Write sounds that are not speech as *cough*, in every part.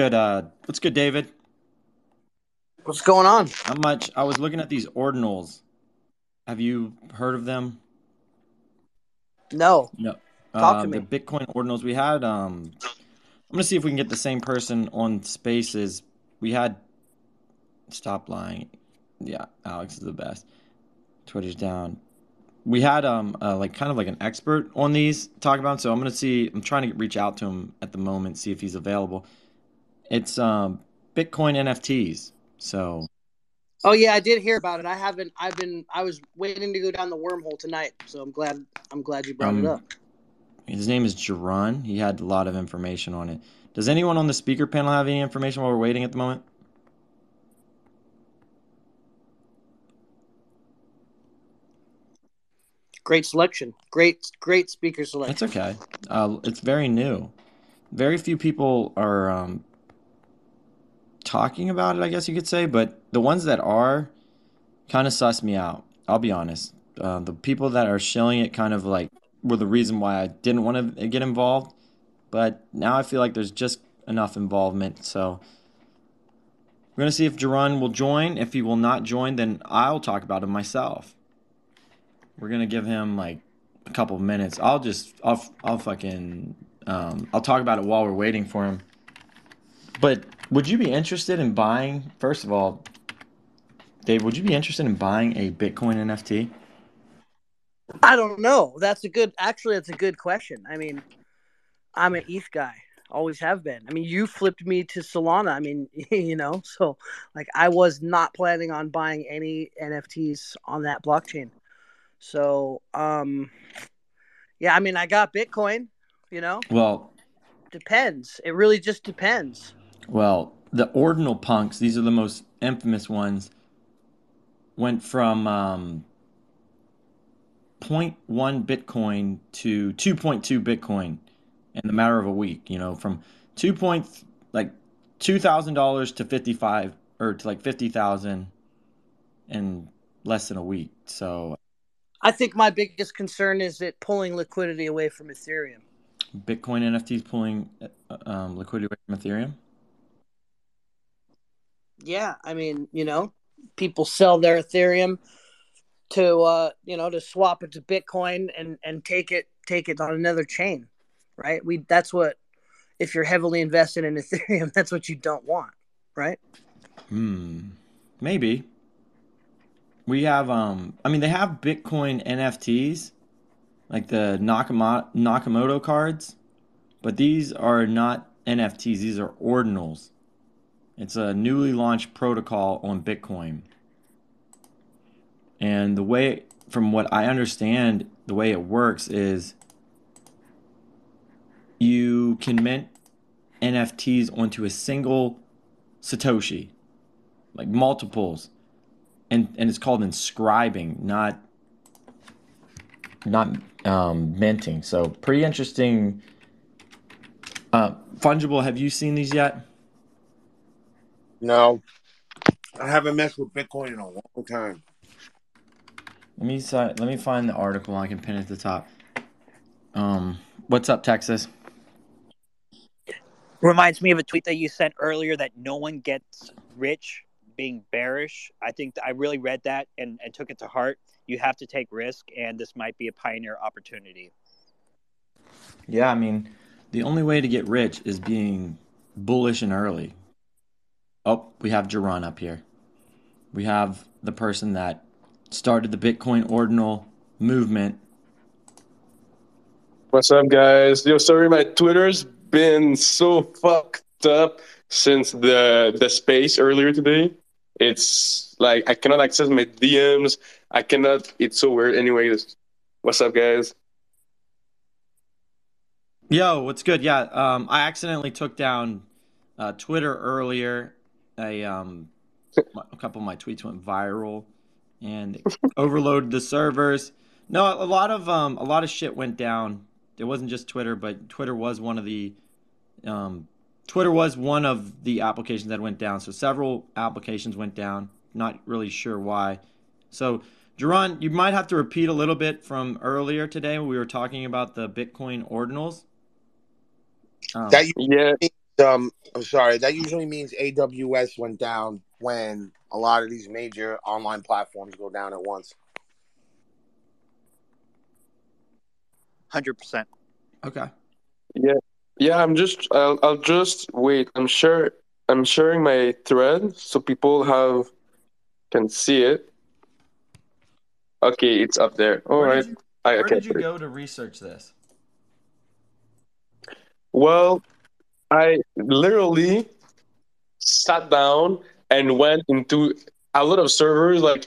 good? Uh, what's good, David? What's going on? Not much. I was looking at these ordinals. Have you heard of them? No. No. Talk Uh, to me. the Bitcoin ordinals we had. Um, I'm gonna see if we can get the same person on Spaces. We had. Stop lying. Yeah, Alex is the best. Twitter's down. We had um uh, like kind of like an expert on these talk about. So I'm gonna see. I'm trying to reach out to him at the moment, see if he's available. It's um Bitcoin NFTs. So Oh yeah, I did hear about it. I haven't. I've been. I was waiting to go down the wormhole tonight, so I'm glad. I'm glad you brought Um, it up. His name is Jerron. He had a lot of information on it. Does anyone on the speaker panel have any information while we're waiting at the moment? Great selection. Great, great speaker That's selection. okay. Uh, it's very new. Very few people are um, talking about it, I guess you could say, but the ones that are kind of suss me out. I'll be honest. Uh, the people that are shilling it kind of like were the reason why I didn't want to get involved, but now I feel like there's just enough involvement. So we're gonna see if Jerron will join. If he will not join, then I'll talk about him myself. We're gonna give him like a couple minutes. I'll just I'll I'll fucking um, I'll talk about it while we're waiting for him. But would you be interested in buying? First of all, Dave, would you be interested in buying a Bitcoin NFT? I don't know. That's a good. Actually, that's a good question. I mean, I'm an ETH guy. Always have been. I mean, you flipped me to Solana. I mean, *laughs* you know, so like I was not planning on buying any NFTs on that blockchain. So, um, yeah, I mean, I got Bitcoin. You know, Well, depends. It really just depends. Well, the ordinal punks. These are the most infamous ones. Went from um, 0.1 Bitcoin to 2.2 Bitcoin in the matter of a week. You know, from two point like two thousand dollars to fifty five or to like fifty thousand in less than a week. So I think my biggest concern is it pulling liquidity away from Ethereum. Bitcoin NFTs pulling uh, um, liquidity away from Ethereum. Yeah, I mean, you know, people sell their Ethereum to uh, you know, to swap it to Bitcoin and and take it take it on another chain, right? We that's what if you're heavily invested in *laughs* Ethereum, that's what you don't want, right? Hmm. Maybe. We have um I mean they have Bitcoin NFTs like the Nakamoto Nakamoto cards, but these are not NFTs, these are ordinals. It's a newly launched protocol on Bitcoin. And the way from what I understand, the way it works is you can mint NFTs onto a single Satoshi, like multiples, and and it's called inscribing, not not um, minting. So pretty interesting. Uh, fungible. Have you seen these yet? No, I haven't messed with Bitcoin in a long time. Let me si- let me find the article. I can pin it at the top. Um, what's up, Texas? reminds me of a tweet that you sent earlier that no one gets rich being bearish. I think I really read that and, and took it to heart. You have to take risk, and this might be a pioneer opportunity. Yeah, I mean, the only way to get rich is being bullish and early. Oh, we have Jerron up here. We have the person that started the Bitcoin ordinal movement. What's up, guys? Yo, sorry, my Twitter's been so fucked up since the the space earlier today. It's like I cannot access my DMs. I cannot. It's so weird. Anyways, what's up, guys? Yo, what's good? Yeah, um, I accidentally took down uh, Twitter earlier. I um, *laughs* a couple of my tweets went viral and *laughs* overloaded the servers. No, a lot of um, a lot of shit went down. It wasn't just Twitter, but Twitter was one of the um, Twitter was one of the applications that went down. So several applications went down. Not really sure why. So, Jerron, you might have to repeat a little bit from earlier today when we were talking about the Bitcoin ordinals. Um, That you Yeah, Um, I'm sorry. That usually means AWS went down when a lot of these major online platforms go down at once. Hundred percent. Okay. Yeah, yeah. I'm just. I'll, I'll just wait. I'm sure. I'm sharing my thread so people have can see it. Okay, it's up there. All Where right. did you, I, where did you go to research this? Well, I literally sat down and went into a lot of servers. Like,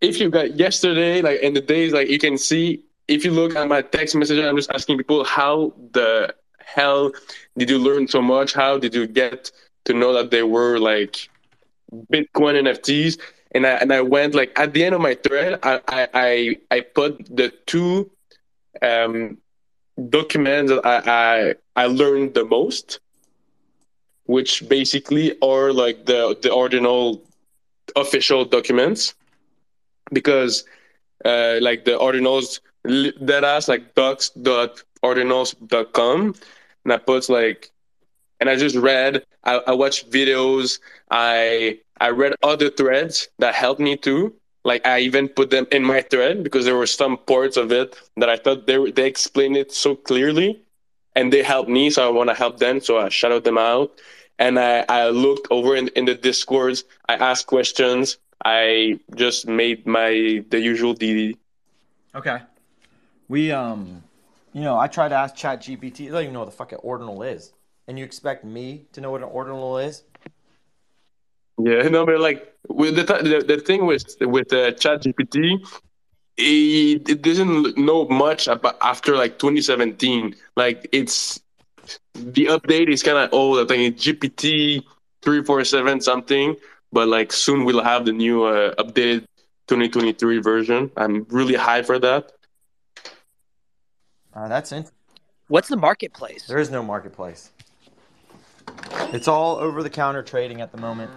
if you got yesterday, like in the days, like you can see, if you look at my text message, I'm just asking people how the hell did you learn so much? How did you get to know that they were like Bitcoin NFTs? And I and I went like at the end of my thread, I I I, put the two um documents that I, I I learned the most, which basically are like the the ordinal official documents, because uh, like the ordinals that us like docs.ordinals.com, and I put like, and I just read, I, I watched videos, I I read other threads that helped me too. Like I even put them in my thread because there were some parts of it that I thought they they explained it so clearly, and they helped me, so I want to help them. So I shouted them out, and I I looked over in in the discords. I asked questions. I just made my the usual DD. Okay. We um, you know, I tried to ask Chat GPT. They don't even know what the fuck an ordinal is, and you expect me to know what an ordinal is? Yeah, no, but like with the th- the, the thing with with uh, chat gpt it, it doesn't know much about after like 2017. Like it's the update is kind of old. I think it's GPT three four seven something, but like soon we'll have the new uh, updated 2023 version. I'm really high for that. Uh, that's in. What's the marketplace? There is no marketplace. It's all over the counter trading at the moment,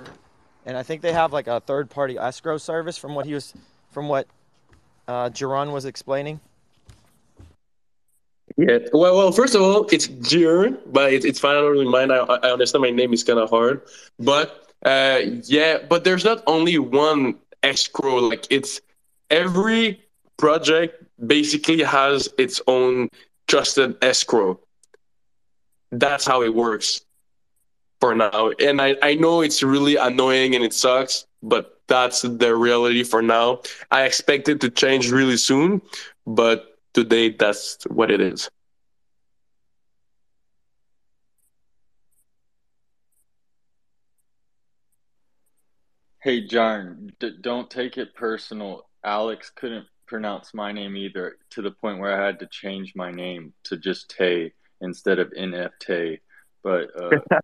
and I think they have like a third party escrow service from what he was, from what uh, Jaron was explaining. Yeah. Well, well. First of all, it's Jir, but it's it's fine. I don't really mind. I I understand my name is kind of hard, but uh, yeah. But there's not only one escrow. Like it's every project basically has its own trusted escrow. That's how it works for now. And I I know it's really annoying and it sucks, but that's the reality for now. I expect it to change really soon, but today that's what it is. Hey, Jarn, d- don't take it personal. Alex couldn't pronounce my name either, to the point where I had to change my name to just Tay instead of NFT. But uh, *laughs*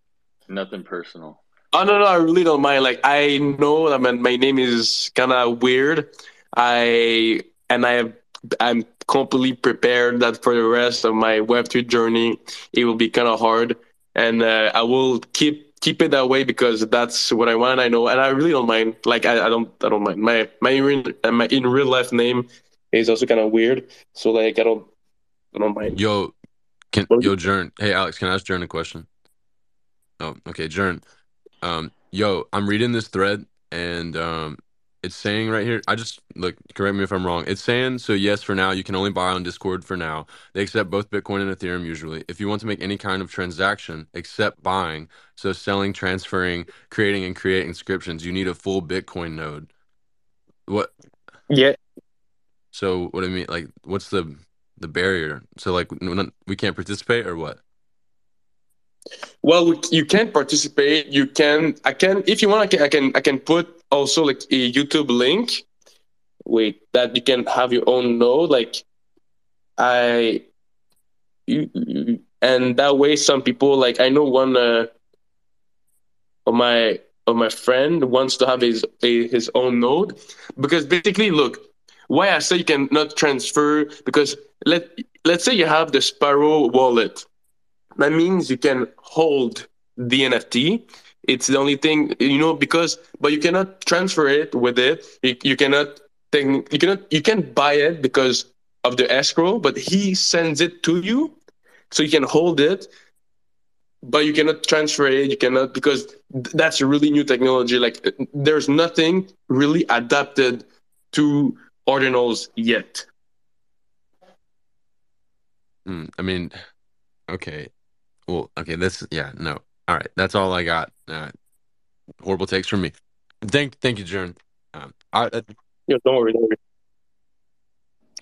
nothing personal. Oh no, no, I really don't mind. Like I know that my, my name is kind of weird. I and I have I'm completely prepared that for the rest of my Web3 journey, it will be kind of hard, and uh, I will keep keep it that way because that's what I want. I know, and I really don't mind. Like I, I don't I don't mind. My my in, my in real life name is also kind of weird, so like I don't I don't mind. Yo, can yo? Jern? Hey Alex, can I ask Jern a question? Oh, okay, Jern. Um, yo, I'm reading this thread and um, it's saying right here. I just look. Correct me if I'm wrong. It's saying so. Yes, for now, you can only buy on Discord for now. They accept both Bitcoin and Ethereum usually. If you want to make any kind of transaction except buying, so selling, transferring, creating, and create inscriptions, you need a full Bitcoin node. What? Yeah, So what do I mean? Like, what's the the barrier? So like, we can't participate or what? Well, you can participate. You can. I can. If you want, I can. I can. I can put also like a YouTube link. Wait, that you can have your own node. Like, I. You, you- and that way, some people like I know one uh, of my of my friend wants to have his a, his own node because basically, look, why I say you cannot transfer because let let's say you have the Sparrow wallet that means you can hold the NFT. It's the only thing you know because, but you cannot transfer it with it. You, you cannot think you cannot you can't buy it because of the escrow, but he sends it to you, so you can hold it. but you cannot transfer it. You cannot because th- that's a really new technology. Like there's nothing really adapted to ordinals yet. Mm, I mean, okay. Well, okay. This, yeah, no. All right. That's all I got. Uh, horrible takes from me. Thank, thank you, Jern. Um, I, uh, Yeah, don't worry. Don't worry.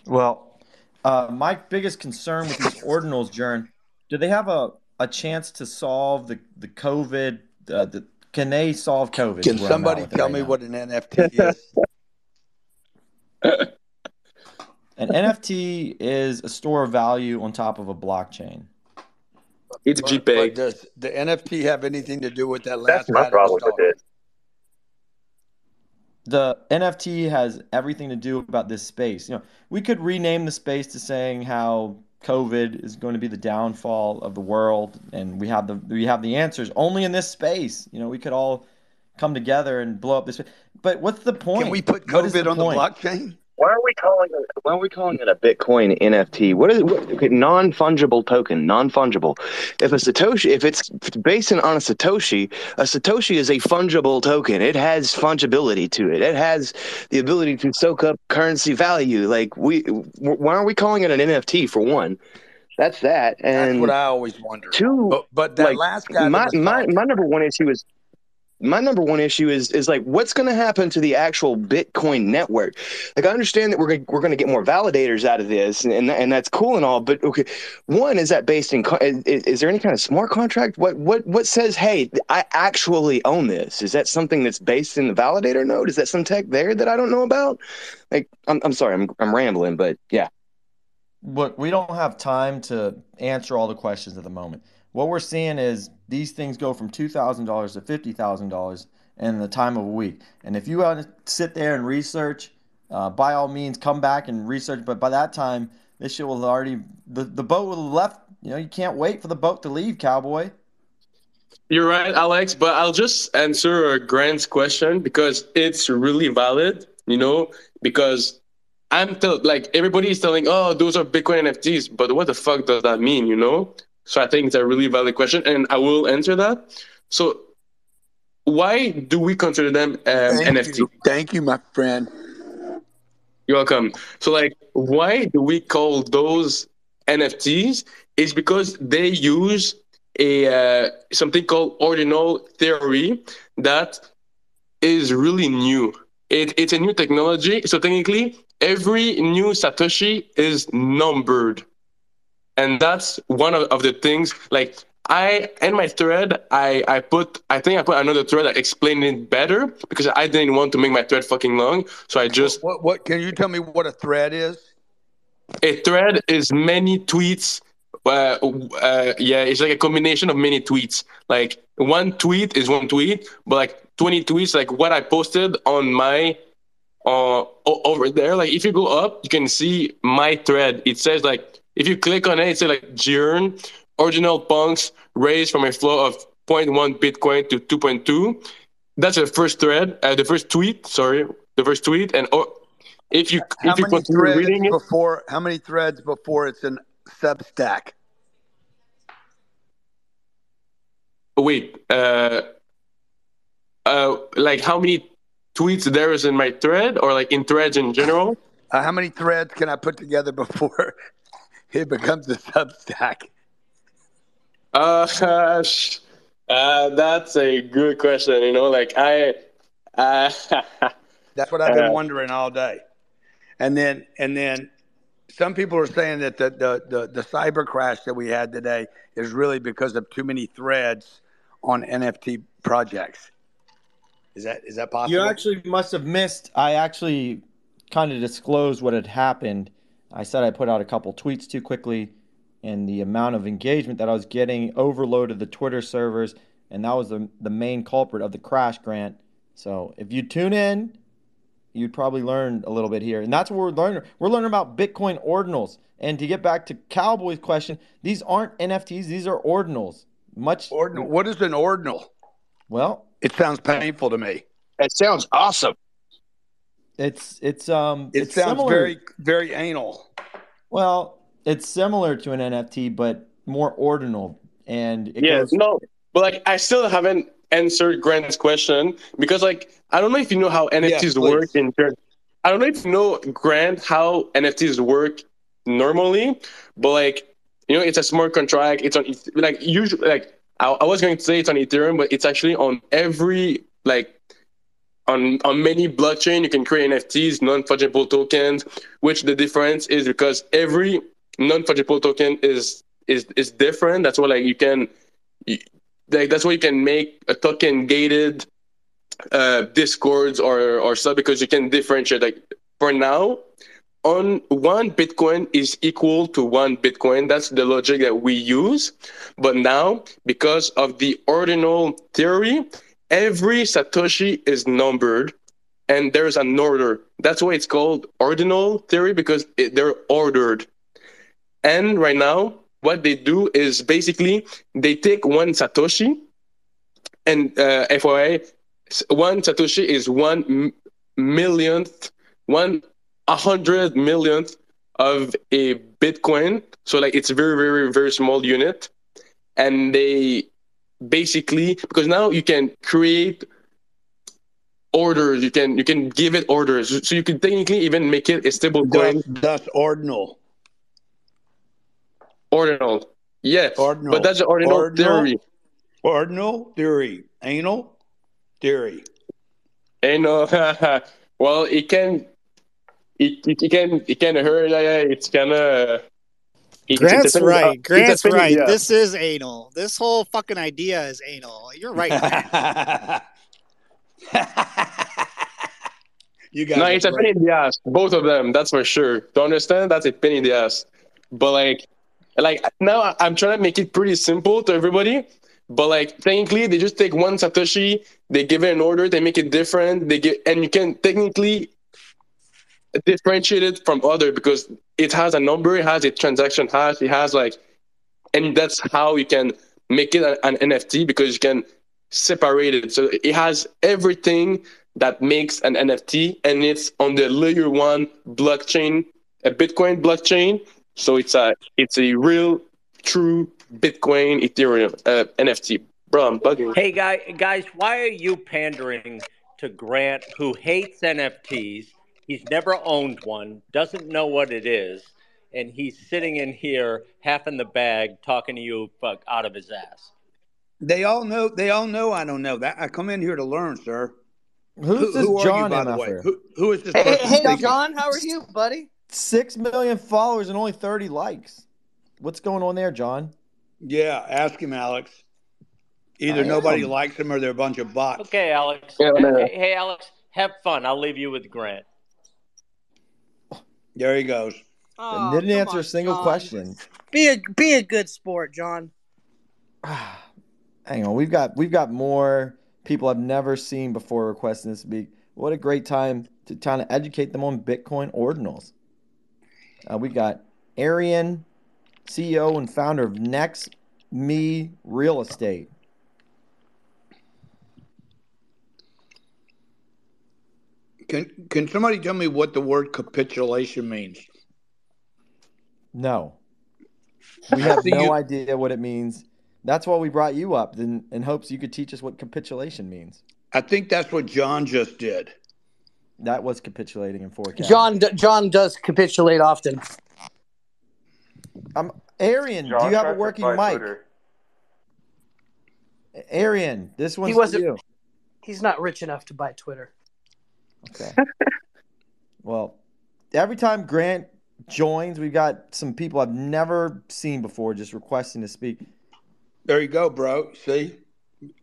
Well, uh, my biggest concern with these ordinals, Jern, do they have a, a chance to solve the the COVID? Uh, the, can they solve COVID? Can is where I'm at somebody tell right me now. what an NFT is? *laughs* An NFT is a store of value on top of a blockchain. It's But, GPay. but does the NFT have anything to do with that last That's my guy problem with it. The NFT has everything to do about this space. You know, we could rename the space to saying how COVID is going to be the downfall of the world, and we have the we have the answers only in this space. You know, we could all come together and blow up this. But what's the point? Can we put What is COVID on point? the blockchain? Why are we calling it? Why are we calling it a Bitcoin NFT? What is it? What, okay, non fungible token? Non fungible. If a satoshi, if it's based on a satoshi, a satoshi is a fungible token. It has fungibility to it. It has the ability to soak up currency value. Like we, why are we calling it an NFT? For one, that's that. And That's what I always wonder. two, But but that like last guy my my my number one issue is my number one issue is is like what's going to happen to the actual Bitcoin network. Like I understand that we're gonna, we're going to get more validators out of this, and and, that's cool and all. But okay, one is that based in is, is there any kind of smart contract? What what what says hey I actually own this? Is that something that's based in the validator node? Is that some tech there that I don't know about? Like I'm I'm sorry I'm I'm rambling, but yeah. Look, we don't have time to answer all the questions at the moment. What we're seeing is these things go from two thousand dollars to fifty thousand dollars in the time of a week. And if you want to sit there and research, uh, by all means, come back and research. But by that time, this shit will already the the boat will have left. You know, you can't wait for the boat to leave, cowboy. You're right, Alex, but I'll just answer Grant's question because it's really valid, you know, because I'm tell like everybody is telling, oh, those are Bitcoin NFTs, but what the fuck does that mean, you know? So I think it's a really valid question, and I will answer that. So why do we consider them um, Thank NFT? you, thank you, my friend. You're welcome. So, like, why do we call those NFTs? Is because they use a uh, something called ordinal theory that is really new. It, it's a new technology. So technically, every new Satoshi is numbered, and that's one of, of the things. Like I in my thread, I I put I think I put another thread that explained it better because I didn't want to make my thread fucking long. So I just What what can you tell me what a thread is? a thread is many tweets. Uh, uh, yeah, it's like a combination of many tweets. Like one tweet is one tweet, but like 20 tweets, like what I posted on my uh over there. Like if you go up, you can see my thread. It says like if you click on it, it's like Jern, ordinal punks raised from a flow of 0.1 Bitcoin to 2.2. That's the first thread, uh, the first tweet. Sorry, the first tweet. And oh, if you How if you many continue threads reading it, before? How many threads before it's an Substack? wait, uh, uh, like how many tweets there is in my thread, or like in threads in general? Uh, how many threads can I put together *laughs* before it becomes a Substack? Uh, gosh, *laughs* uh, that's a good question. You know, like I, uh, *laughs* That's what I've been Uh, wondering all day. And then and then some people are saying that the, the, the, the cyber crash that we had today is really because of too many threads on NFT projects. Is that is that possible? You actually must have missed. I actually kind of disclosed what had happened. I said I put out a couple tweets too quickly, and the amount of engagement that I was getting overloaded the Twitter servers, and that was the the main culprit of the crash grant. So if you tune in, you'd probably learn a little bit here, and that's what we're learning. We're learning about Bitcoin ordinals. And to get back to Cowboy's question, these aren't NFTs; these are ordinals. Much ordinal. What is an ordinal? well, It sounds painful to me. That sounds awesome. It's it's um It it's sounds similar. very very anal. Well, it's similar to an NFT, but more ordinal. and it Yeah, goes. no, but like I still haven't answered Grant's question because like I don't know if you know how NFTs work in ter- I don't know if you know Grant how NFTs work normally, but like you know it's a smart contract. It's on like usually like I, I was going to say it's on Ethereum, but it's actually on every like on on many blockchain you can create NFTs, non-fungible tokens. Which the difference is because every non-fungible token is is is different. That's why like you can like that's why you can make a token gated uh discords or or stuff because you can differentiate like for now on one bitcoin is equal to one bitcoin that's the logic that we use but now because of the ordinal theory every satoshi is numbered and there's an order. That's why it's called ordinal theory because it, they're ordered. And right now what they do is basically they take one satoshi and uh, FYI, one satoshi is millionth, one a hundred millionth of a Bitcoin. So like it's very very very small unit, and they basically because now you can create orders, you can you can give it orders, so you can technically even make it a stable coin thus ordinal. ordinal. Yeah, Ordinal. but that's ordinal, Ordinal. theory. Ordinal theory. Anal theory. And uh, *laughs* well, it can, it, it, it can, it can hurt. Yeah, yeah, it's kind of. Grant's right. uh, Grant's right. This is anal. This whole fucking idea is anal. You're right. *laughs* You guys No, are it's a great. pain in the ass. Both of them, that's for sure. To understand, that's a pain in the ass. But like, like now I'm trying to make it pretty simple to everybody. But like, technically, they just take one satoshi, they give it an order, they make it different. They get, and you can technically differentiate it from other because it has a number, it has a transaction hash, it has like, and that's how you can make it an, an NFT because you can separate it. So it has everything that makes an NFT, and it's on the layer one blockchain, a Bitcoin blockchain. So it's a it's a real, true Bitcoin Ethereum uh, NFT. Bro, I'm bugging. Hey, guy, guys, why are you pandering to Grant, who hates NFTs? He's never owned one, doesn't know what it is, and he's sitting in here half in the bag talking to you fuck out of his ass. They all know. They all know. I don't know that. I come in here to learn, sir. Who's Who- this who John you, by the way? Who, who is this Hey, person hey. John, how are you, buddy? Six million followers and only thirty likes. What's going on there, John? Yeah, ask him, Alex. Either I nobody am. likes him or they're a bunch of bots. Okay, Alex. Yeah. Hey, hey, Alex, have fun. I'll leave you with Grant. There he goes. Oh, I didn't answer on, a single John. question. Be a be a good sport, John. *sighs* Hang on, we've got we've got more people I've never seen before requesting this week. What a great time to try to educate them on Bitcoin ordinals. Uh, we got Arian, CEO and founder of Next Me Real Estate. Can Can somebody tell me what the word capitulation means? No, *laughs* we have no you- idea what it means. That's why we brought you up in, in hopes you could teach us what capitulation means. I think that's what John just did. That was capitulating in 4K. John d- John does capitulate often. I'm Arian, do you have a working mic? Arian, this one's He wasn't. you. He's not rich enough to buy Twitter. Okay. *laughs* well, every time Grant joins, we've got some people I've never seen before just requesting to speak. There you go, bro. See,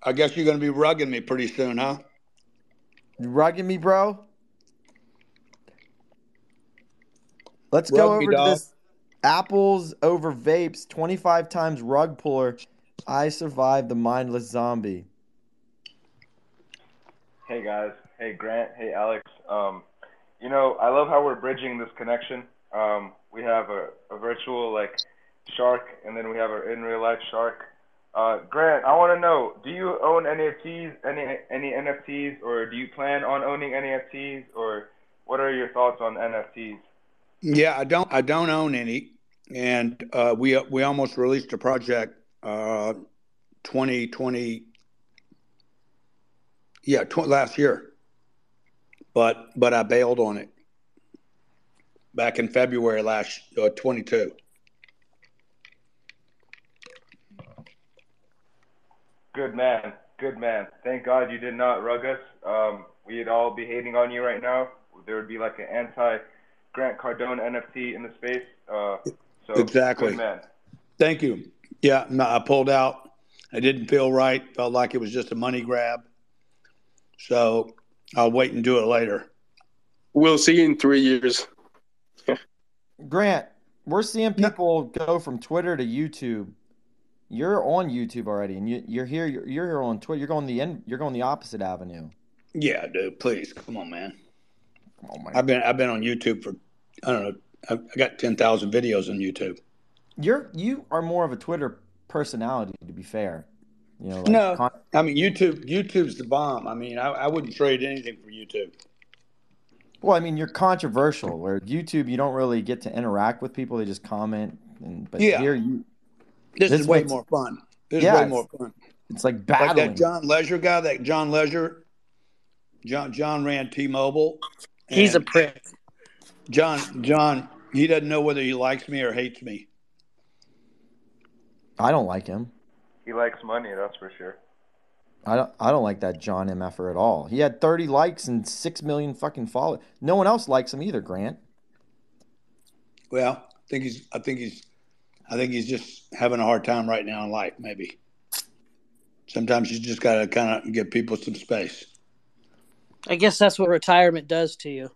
I guess you're going to be rugging me pretty soon, huh? You rugging me, bro? Let's go Rug me, over to dog. this apples over vapes 25 times rug puller. I survived the mindless zombie. Hey guys, hey Grant, hey Alex. Um, you know, I love how we're bridging this connection. Um, we have a, a virtual like shark, and then we have our in real life shark. Uh, Grant, I want to know: Do you own NFTs, any any NFTs, or do you plan on owning NFTs, or what are your thoughts on NFTs? Yeah, I don't. I don't own any, and uh, we we almost released a project uh, 2020. Yeah, tw- last year. But but I bailed on it back in February last uh, 22. Good man. Good man. Thank God you did not rug us. Um, we'd all be hating on you right now. There would be like an anti Grant Cardone NFT in the space. Uh, so Exactly. good man. Thank you. Yeah, no, I pulled out. I didn't feel right. Felt like it was just a money grab. So I'll wait and do it later. We'll see you in three years. Grant, we're seeing people go from Twitter to YouTube. You're on YouTube already, and you, you're here. You're, you're here on Twitter. You're going the end. You're going the opposite avenue. Yeah, dude. Please, come on, man. Oh my! I've been I've been on YouTube for I don't know. I, I got ten thousand videos on YouTube. You're you are more of a Twitter personality, to be fair. You know, like no, con- I mean YouTube. YouTube's the bomb. I mean, I, I wouldn't trade anything for YouTube. well, I mean, you're controversial. Where YouTube, you don't really get to interact with people; they just comment. And but Yeah. here, you This, This is way more fun. This Yeah, is way it's more fun. it's like Like battling. that John Legere guy. That John Legere. John John ran T-Mobile. He's a and prick. John John. He doesn't know whether he likes me or hates me. I don't like him. He likes money, that's for sure. I don't. I don't like that John MFer at all. He had 30 likes and six million fucking followers. No one else likes him either. Grant. Well, I think he's. I think he's. I think he's just having a hard time right now in life. Maybe. Sometimes you just got to kind of give people some space. I guess that's what retirement does to you.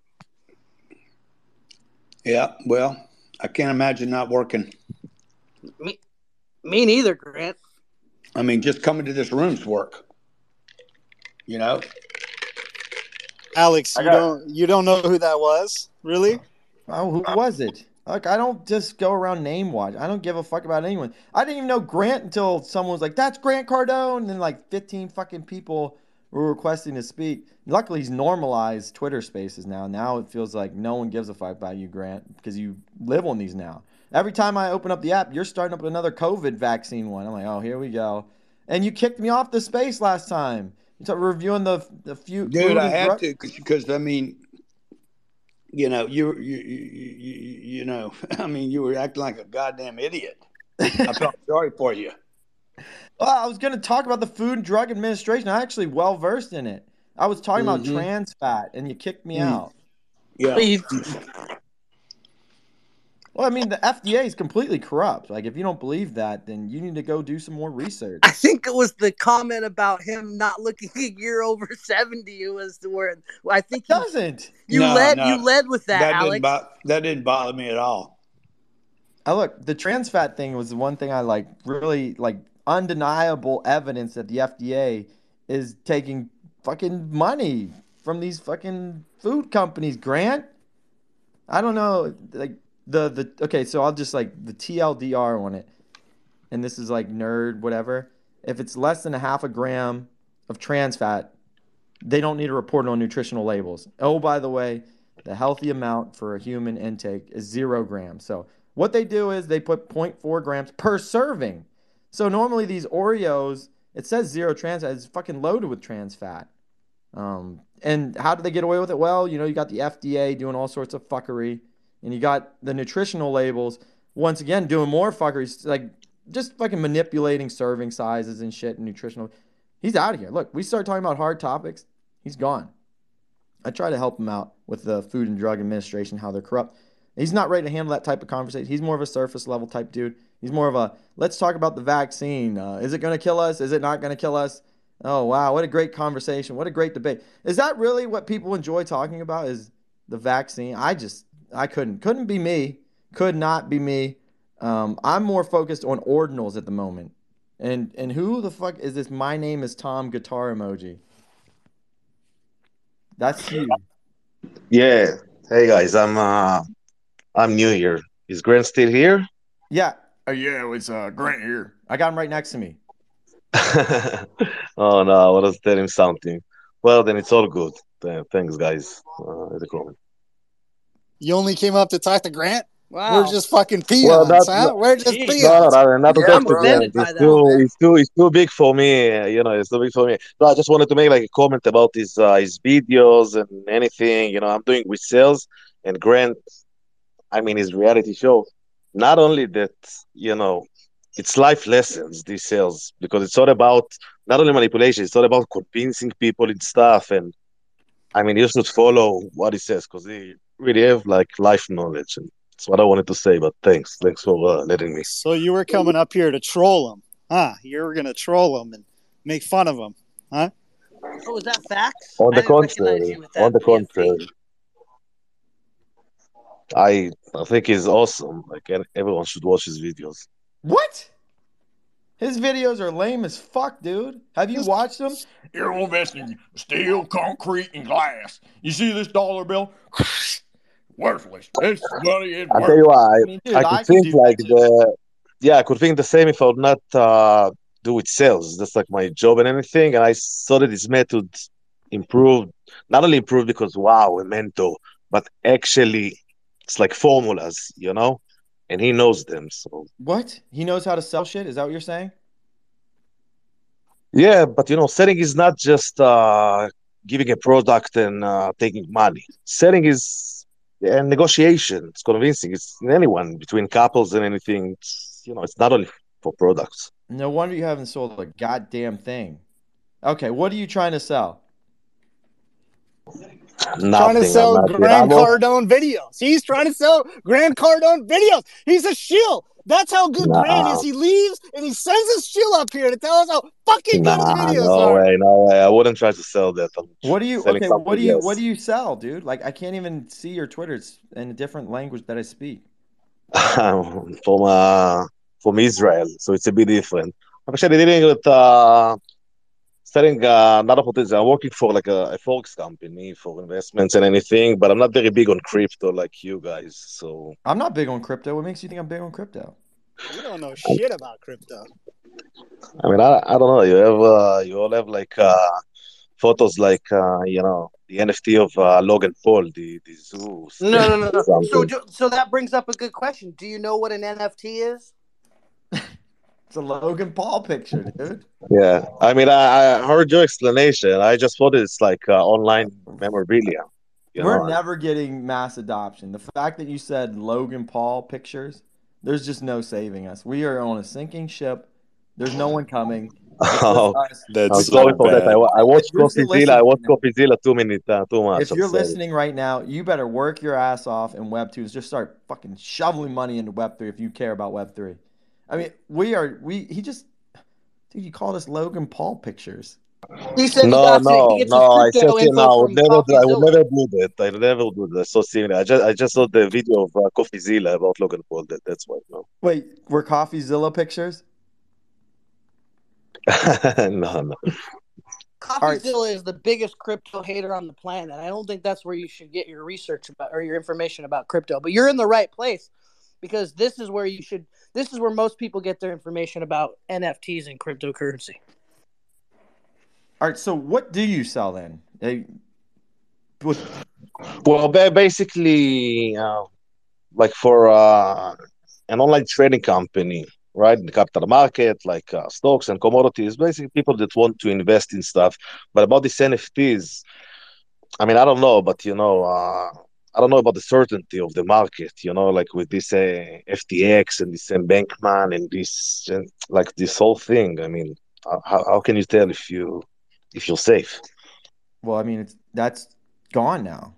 Yeah. Well, I can't imagine not working. Me, me neither, Grant. I mean, just coming to this room's work. You know. Alex, you got- don't you don't know who that was, really? Oh, who was it? Like, I don't just go around name watch. I don't give a fuck about anyone. I didn't even know Grant until someone was like, "That's Grant Cardone," and then like 15 fucking people were requesting to speak. Luckily, he's normalized Twitter Spaces now. Now it feels like no one gives a fuck about you, Grant, because you live on these now. Every time I open up the app, you're starting up another COVID vaccine one. I'm like, oh, here we go. And you kicked me off the space last time. You started reviewing the the few. Dude, food I and had drug- to because I mean, you know, you, you you you you know, *laughs* I mean, you were acting like a goddamn idiot. I *laughs* felt sorry for you. Well, I was going to talk about the Food and Drug Administration. I'm actually well versed in it. I was talking Mhm. about trans fat, and you kicked me Mm. out. Yeah. Please. Well, I mean, the FDA is completely corrupt. Like, if you don't believe that, then you need to go do some more research. I think it was the comment about him not looking *laughs* a year over seventy. It was the word. I think you, Doesn't. you No, led no. you led with that, That Alex. didn't bo- that didn't bother me at all. I look, the trans fat thing was the one thing I like really like undeniable evidence that the FDA is taking fucking money from these fucking food companies, Grant. I don't know, like the the okay, so I'll just like the TLDR on it. And this is like nerd whatever. If it's less than a half a gram of trans fat, they don't need to report on nutritional labels. Oh, by the way, the healthy amount for a human intake is zero grams. So what they do is they put 0.4 grams per serving. So normally these Oreos, it says zero trans fat. It's fucking loaded with trans fat. Um, and how do they get away with it? Well, you know, you got the FDA doing all sorts of fuckery, and you got the nutritional labels once again doing more fuckery, like just fucking manipulating serving sizes and shit and nutritional. He's out of here. Look, we start talking about hard topics, he's gone. I try to help him out with the Food and Drug Administration, how they're corrupt. He's not ready to handle that type of conversation. He's more of a surface level type dude. He's more of a let's talk about the vaccine. Uh, is it going to kill us? Is it not going to kill us? Oh wow, what a great conversation! What a great debate. Is that really what people enjoy talking about? Is the vaccine? I just I couldn't couldn't be me. Could not be me. Um, I'm more focused on ordinals at the moment. And and who the fuck is this? My name is Tom guitar emoji. That's you. Yeah. Hey guys, I'm uh I'm new here. Is Grant still here? Yeah. Uh, yeah, it's uh Grant here. I got him right next to me. *laughs* oh no, I want to tell him something. Well then it's all good. Thanks guys. Uh, the comment. You only came up to talk to Grant? Wow. We're just fucking Well, peons, that's huh? We're just Jeez. peons. no, no, no, not to Yeah, touch I'm the offended brand. by It's too, man. it's too, it's too big for me. You know, it's too big for me. No, I just wanted to make like a comment about his uh, his videos and anything. You know, I'm doing with sales and Grant. I mean, his reality show. Not only that, you know, it's life lessons. These sales because it's all about not only manipulation. It's all about convincing people and stuff. And I mean, you should follow what he says because he really have like life knowledge. And that's what I wanted to say. But thanks, thanks for uh, letting me. So you were coming up here to troll him, huh? You were gonna troll him and make fun of him, huh? Oh, is that facts? On the contrary, you with that on the PFP. contrary, I I think he's awesome. Like everyone should watch his videos. What? His videos are lame as fuck, dude. Have you watched them? You're investing steel, concrete, and glass. You see this dollar bill? *laughs* Worthless. This money is I tell you worthless. what, I I, mean, dude, I I could could think like that the yeah, I could think the same if I would not uh, do with sales. That's like my job and anything. And I saw that his method improved, not only improved because wow, a mentor, but actually it's like formulas, you know, and he knows them. So What? He knows how to sell shit? Is that what you're saying? yeah, but you know, selling is not just uh, giving a product and uh, taking money. Selling is a negotiation. It's convincing. It's in anyone between couples and anything. It's, you know, it's not only for products. No wonder you haven't sold a goddamn thing. Okay, what are you trying to sell? trying to Nothing. I'm sell. Grand I'm Cardone videos. He's trying to sell Grant Cardone videos. He's a shill. That's how good Grant is. He leaves and he sends his chill up here to tell us how fucking good his nah, videos no are. way, no way. I wouldn't try to sell that. I'm What do you okay, what do something you what do you sell, dude? Like I can't even see your Twitter. It's in a different language that I speak. from uh, from Israel, so it's a bit different. I'm actually dealing with uh, selling uh, another potential. I'm working for like a, a forex company for investments and anything, but I'm not very big on crypto like you guys. So I'm not big on crypto. What makes you think I'm big on crypto? You don't know shit about crypto. I mean, I, I don't know. You have uh, you all have like uh, photos like uh, you know the NFT of uh, Logan Paul, the the Zeus No, no, no, no. *laughs* So, so that brings up a good question. Do you know what an NFT is? *laughs* It's a Logan Paul picture, dude. Yeah, I mean, I, I heard your explanation. I just thought it's like uh, online memorabilia. You We're know, never getting mass adoption. The fact that you said Logan Paul pictures, there's just no saving us. We are on a sinking ship. There's no one coming. *laughs* It's just Oh, us. I'm That's sorry so for that. I, I If watched you're CoffeeZilla. I listening watched now, CoffeeZilla too many uh, too much. if I'm you're sorry. listening right now, you better work your ass off in Web two. Just start fucking shoveling money into Web three if you care about Web three. I mean, we are we. He just, dude, you called us Logan Paul pictures. He said No, he no, gets his no. I said crypto you know, I would never, do- I would never do that. I never do that. So similar. I just, I just saw the video of uh, CoffeeZilla about Logan Paul. That, that's why. No, Wait, were CoffeeZilla pictures? *laughs* no, no. All right. CoffeeZilla is the biggest crypto hater on the planet. I don't think that's where you should get your research about or your information about crypto. But you're in the right place because this is where you should. This is where most people get their information about NFTs and cryptocurrency. All right. So what do you sell then? Hey, what- Well, basically, uh, like for uh, an online trading company, right? In the capital market, like uh, stocks and commodities, basically people that want to invest in stuff. But about these NFTs, I mean, I don't know, but you know, uh, I don't know about the certainty of the market. You know, like with this uh, FTX and this Bankman and this, uh, like this whole thing. I mean, uh, how how can you tell if you if you're safe? well, I mean, it's that's gone now.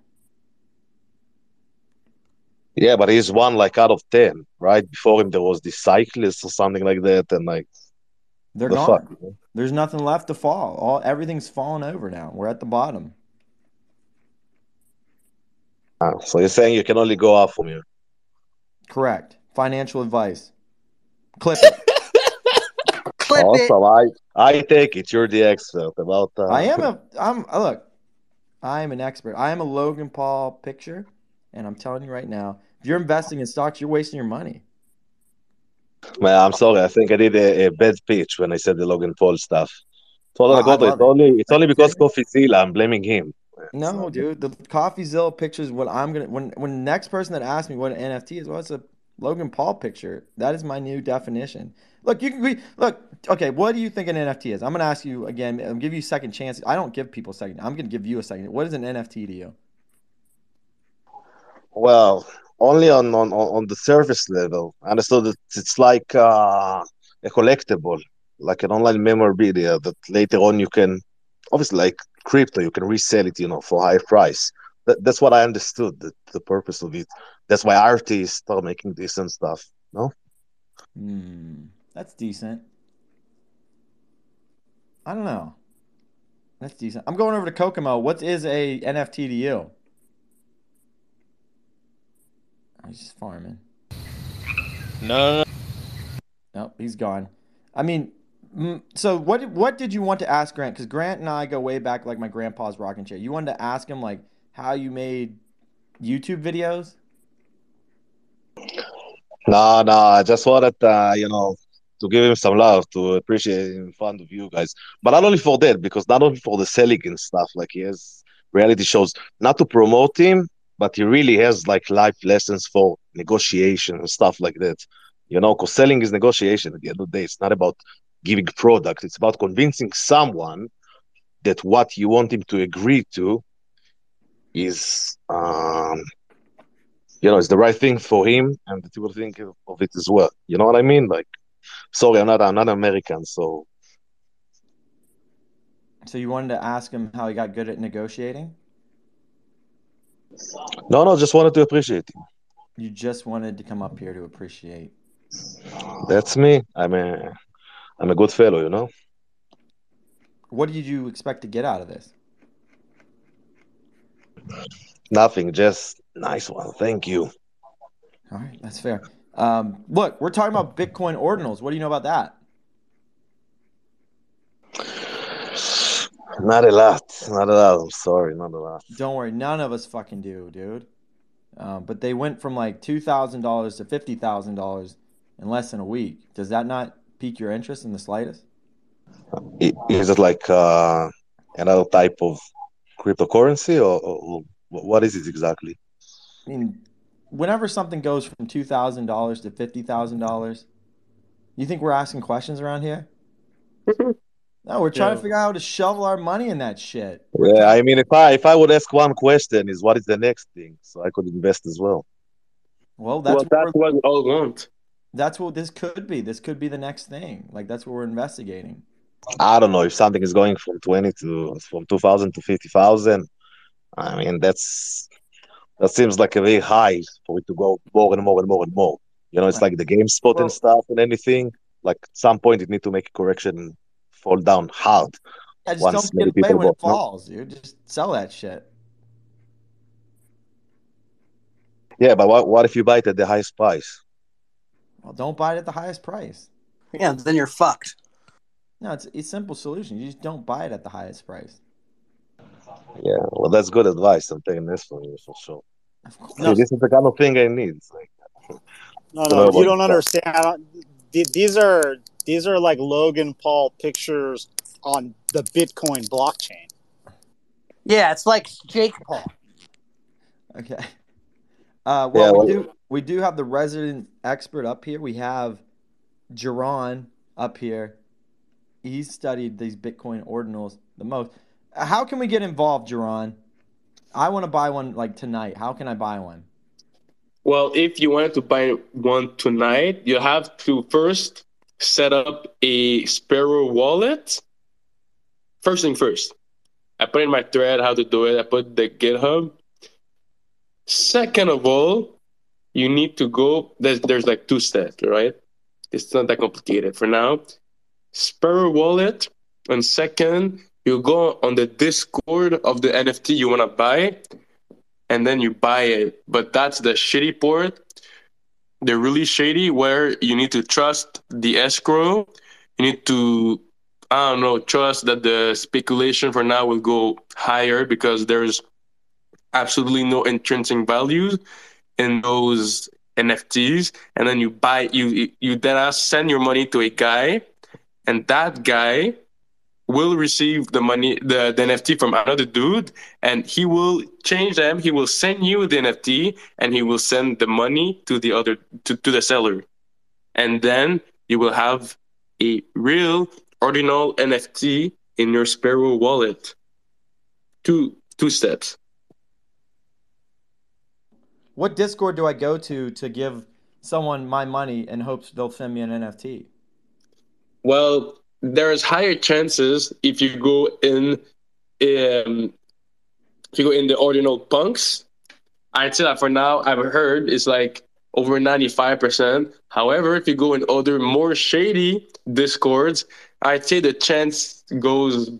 Yeah, but he's one like out of ten, right? Before him there was this cyclist or something like that, and like They're the gone. fuck. There's nothing left to fall. All everything's fallen over now. We're at the bottom. Ah, so you're saying you can only go off from here? Correct. Financial advice. Clip it. *laughs* Clip it. I I take it. You're the expert about. Uh, I am a. I'm look. I am an expert. I am a Logan Paul picture, and I'm telling you right now, if you're investing in stocks, you're wasting your money. Man, I'm sorry. I think I did a, a bad pitch when I said the Logan Paul stuff. So It's it. only it's only because kidding me? CoffeeZilla. I'm blaming him. Man. No, dude. The CoffeeZilla picture is what I'm gonna. When when the next person that asks me what an NFT is, well, it's a Logan Paul picture. That is my new definition. Look, you can be look. Okay, what do you think an NFT is? I'm gonna ask you again. I'll give you a second chance. I don't give people a second. I'm gonna give you a second. What is an NFT to you? Well, only on on on on the surface level. I understood that it's like uh, a collectible, like an online memorabilia that later on you can, obviously like crypto, you can resell it, you know, for high price. That, that's what I understood. The, the purpose of it. That's why artists start making decent stuff. No. Hmm, that's decent. I don't know. That's decent. I'm going over to Kokomo. What is a NFT to you? Oh, he's just farming. No, no, Nope, he's gone. I mean, mm, so what? What did you want to ask Grant? Because Grant and I go way back, like my grandpa's rocking chair. You wanted to ask him like how you made YouTube videos. No, no, I just wanted, uh, you know, to give him some love, to appreciate him in front of you guys. But not only for that, because not only for the selling and stuff, like he has reality shows, not to promote him, but he really has like life lessons for negotiation and stuff like that. You know, because selling is negotiation at the end of the day. It's not about giving product, it's about convincing someone that what you want him to agree to is um you know, it's the right thing for him, and that he will think of it as well. You know what I mean? Like, sorry, I'm not, I'm not American, so So you wanted to ask him how he got good at negotiating. no, no, just wanted to appreciate him. You just wanted to come up here to appreciate. That's me. I'm a, I'm a good fellow, you know. What did you expect to get out of this? Nothing, just nice one. Thank you. All right, that's fair. Um, look, we're talking about Bitcoin ordinals. What do you know about that? Not a lot, not a lot. I'm sorry, not a lot. Don't worry, none of us fucking do, dude. Uh, but they went from like two thousand dollars to fifty thousand dollars in less than a week. Does that not pique your interest in the slightest? Is it like uh, another type of cryptocurrency, or, or what is it exactly? I mean, whenever something goes from two thousand dollars to fifty thousand dollars, you think we're asking questions around here? No, we're trying to figure out how to shovel our money in that shit. Yeah, I mean, if I if I would ask one question, is what is the next thing, so I could invest as well. Well, that's well, what that's we're, what we all want. That's what this could be. This could be the next thing. Like that's what we're investigating. I don't know if something is going from twenty to from two thousand to fifty thousand. I mean, that's that seems like a very high for it to go more and more and more and more. You know, it's like the GameStop Well- and stuff and anything. Like at some point, it need to make a correction fall down hard. I just don't get away when it falls, dude. Just sell that shit. Yeah, but what what if you buy it at the highest price? Well, don't buy it at the highest price. Yeah, then you're fucked. No, it's it's a simple solution. You just don't buy it at the highest price. Yeah, well, that's good advice. I'm taking this from you for sure. Of See, No, this is the kind of thing I need. It's like, no, to know no. You don't stuff. understand. I don't, these are these are like Logan Paul pictures on the Bitcoin blockchain. Yeah, it's like Jake Paul. Okay. Uh, Yeah, well, well- we do we do have the resident expert up here. We have Jerron up here. He studied these Bitcoin ordinals the most. How can we get involved, Jerron? I want to buy one like tonight. How can I buy one? Well, if you wanted to buy one tonight, you have to first set up a Sparrow wallet. First thing first, I put in my thread how to do it. I put the GitHub. Second of all, you need to go. There's there's like two steps, right? It's not that complicated for now. Sparrow wallet, and second, you go on the Discord of the NFT you want to buy, and then you buy it. But that's the shitty part. The really shady where you need to trust the escrow. You need to, I don't know, trust that the speculation for now will go higher because there's absolutely no intrinsic value in those NFTs. And then you buy, you you then send your money to a guy, and that guy will receive the money, the, the NFT from another dude, and he will change them. He will send you the NFT, and he will send the money to the other to, to the seller, and then you will have a real ordinal NFT in your Sparrow wallet. Two two steps. What Discord do I go to to give someone my money in hopes they'll send me an NFT? Well, there's higher chances if you go in um, if you go in the ordinal punks. I'd say that for now I've heard it's like over 95%. However, if you go in other more shady discords, I'd say the chance goes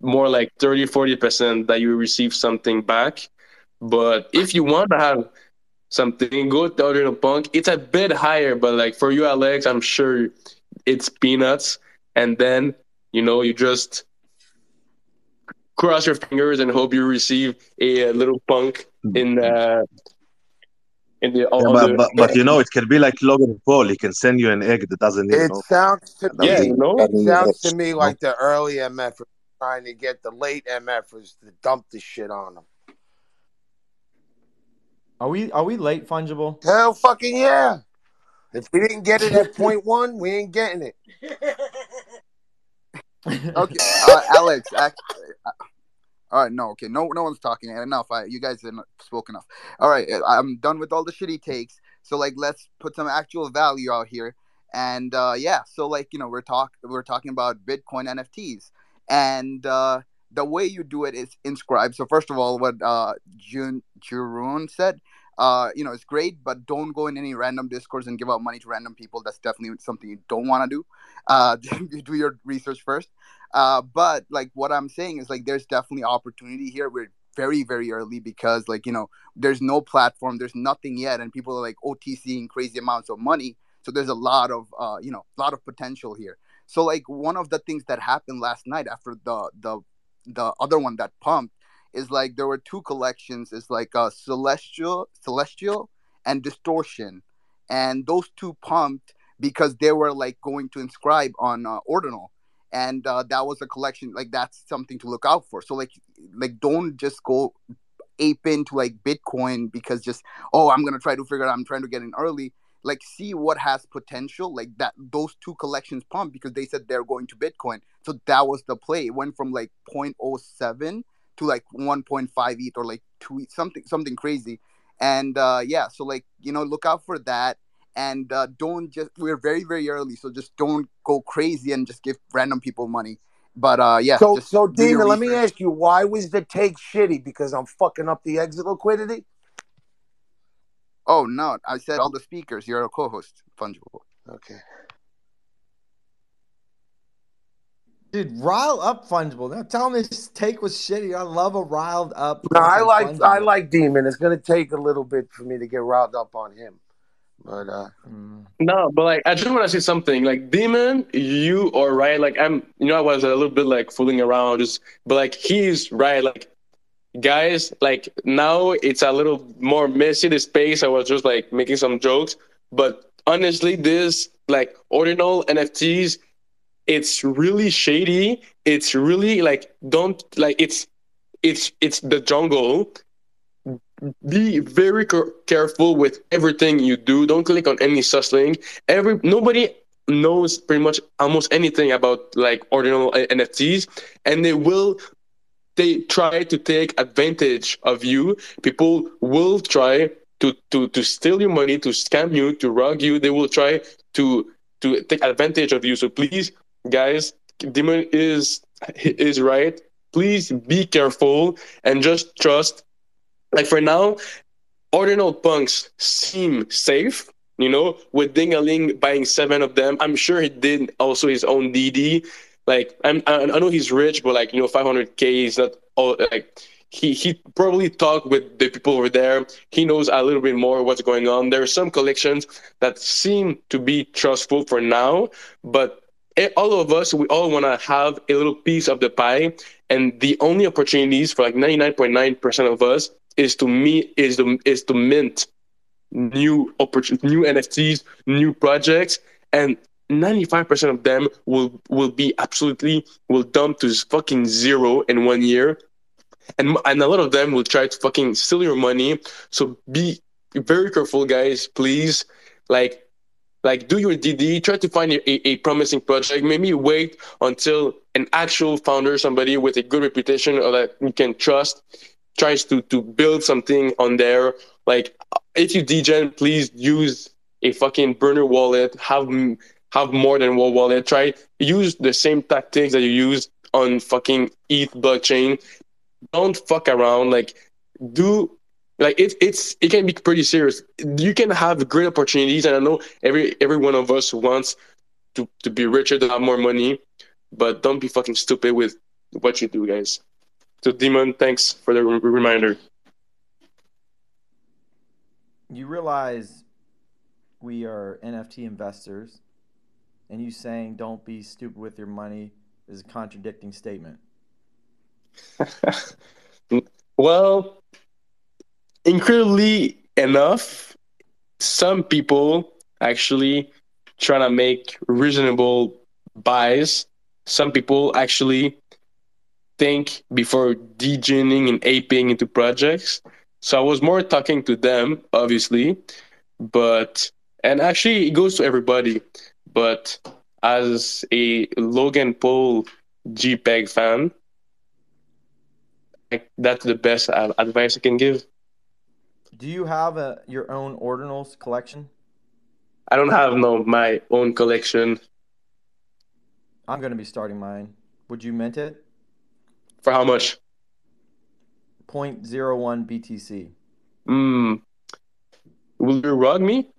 more like 30 40% that you receive something back. But if you want to have something, go to Ordinal Punk. It's a bit higher, but like for you, Alex, I'm sure it's peanuts. And then, you know, you just cross your fingers and hope you receive a, a little punk in uh, in the, Yeah, but, but, but you know, it can be like Logan Paul. He can send you an egg that doesn't, you It know. sounds to me, doesn't- you know? it sounds to me like the early MF trying to get the late MFers to dump the shit on them. Are we are we late fungible? Hell fucking yeah. If we didn't get it at *laughs* point one, we ain't getting it. *laughs* Okay, uh, Alex. Act, uh, all right, no, okay, no, no one's talking enough. I, you guys have spoke enough. All right, uh, I'm done with all the shitty takes. So like, let's put some actual value out here. And uh, yeah, so like you know, we're talk we're talking about Bitcoin NFTs, and uh, the way you do it is inscribe. So first of all, what uh, Jun Jurun said, uh, you know, it's great, but don't go in any random discords and give out money to random people. That's definitely something you don't want to do. Uh, *laughs* do your research first. Uh, but like what I'm saying is like there's definitely opportunity here. We're very very early because like you know there's no platform, there's nothing yet, and people are like OTCing crazy amounts of money. So there's a lot of uh, you know a lot of potential here. So like one of the things that happened last night after the the the other one that pumped is like there were two collections. It's like uh, celestial celestial and distortion, and those two pumped because they were like going to inscribe on uh, ordinal. And uh, that was a collection like that's something to look out for. So like like don't just go ape into like bitcoin because just oh i'm gonna try to figure out. I'm trying to get in early. Like see what has potential like that those two collections pump because they said they're going to bitcoin. So that was the play. It went from like 0.07 to like 1.5 ETH or like 2 ETH, something something crazy. And uh yeah so like you know look out for that. And uh, don't just we're very very early so just don't go crazy and just give random people money. But uh yeah So, so Demon, let me ask you, why was the take shitty? Because I'm fucking up the exit liquidity? oh no. I said all the speakers. You're a co-host fungible. Okay. Dude, rile up fungible. Now tell me this take was shitty. I love a riled up. No, I like fungible. I like Demon. It's gonna take a little bit for me to get riled up on him. But uh Mm. No, but like I just want to say something. Like Demon, you are right. Like I'm, you know, I was a little bit like fooling around, just but like he's right. Like guys, like now it's a little more messy. The space. I was just like making some jokes, but honestly, this like ordinal NFTs, it's really shady. It's really like don't like it's it's it's the jungle be very careful with everything you do. Don't click on any sus link. Every nobody knows pretty much almost anything about like ordinal uh, NFTs, and they will they try to take advantage of you. People will try to to to steal your money, to scam you, to rug you. They will try to to take advantage of you. So please, guys, Demon is is right. Please be careful and just trust like for now, ordinal punks seem safe. You know, with Dingaling buying seven of them, I'm sure he did also his own DD. Like I'm, I know he's rich, but like you know, 500k is not all. Like he he probably talked with the people over there. He knows a little bit more what's going on. There are some collections that seem to be trustful for now, but Eh, all of us, we all want to have a little piece of the pie. And the only opportunities for like 99.9% of us is to meet is to is to mint new opportun- new NFTs, new projects, and 95% of them will will be absolutely will dump to fucking zero in one year and and a lot of them will try to fucking steal your money so be very careful guys please like like do your dd try to find a, a, promising project. Maybe wait until an actual founder somebody with a good reputation or that you can trust tries to to build something on there. Like if you degen please use a fucking burner wallet. Have have more than one wallet. Try use the same tactics that you use on fucking ETH blockchain. Don't fuck around. Like, do like it, it's it can be pretty serious. You can have great opportunities, and I know every every one of us wants to to be richer, to have more money, but don't be fucking stupid with what you do, guys. So, Demon, thanks for the re- reminder. You realize we are NFT investors, and you saying don't be stupid with your money is a contradicting statement. *laughs* well, incredibly enough, some people actually trying to make reasonable buys. Some people actually think before degening and aping into projects. So I was more talking to them, obviously, but and actually it goes to everybody. But as a Logan Paul JPEG fan, that's the best advice I can give. Do you have a your own ordinals collection? I don't have no my own collection. I'm gonna be starting mine. Would you mint it? For how much? 0.01 BTC. Hmm. Will you rug me?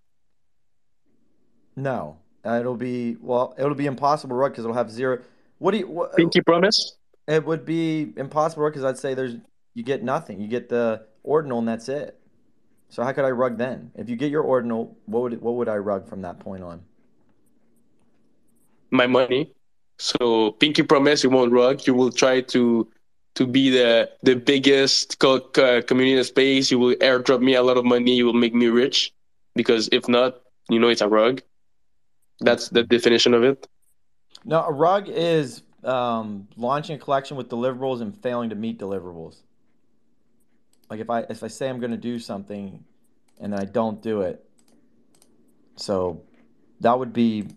No. It'll be well. It'll be impossible rug because it'll have zero. What do you? What, Pinky promise? It would be impossible rug because I'd say there's you get nothing. You get the ordinal and that's it. So how could I rug then? If you get your ordinal, what would what would I rug from that point on? My money. So pinky promise you won't rug. You will try to to be the the biggest co- co- community in space. You will airdrop me a lot of money. You will make me rich. Because if not, you know it's a rug. That's the definition of it. No, a rug is um, launching a collection with deliverables and failing to meet deliverables. Like if I if I say I'm going to do something and then I don't do it, so that would be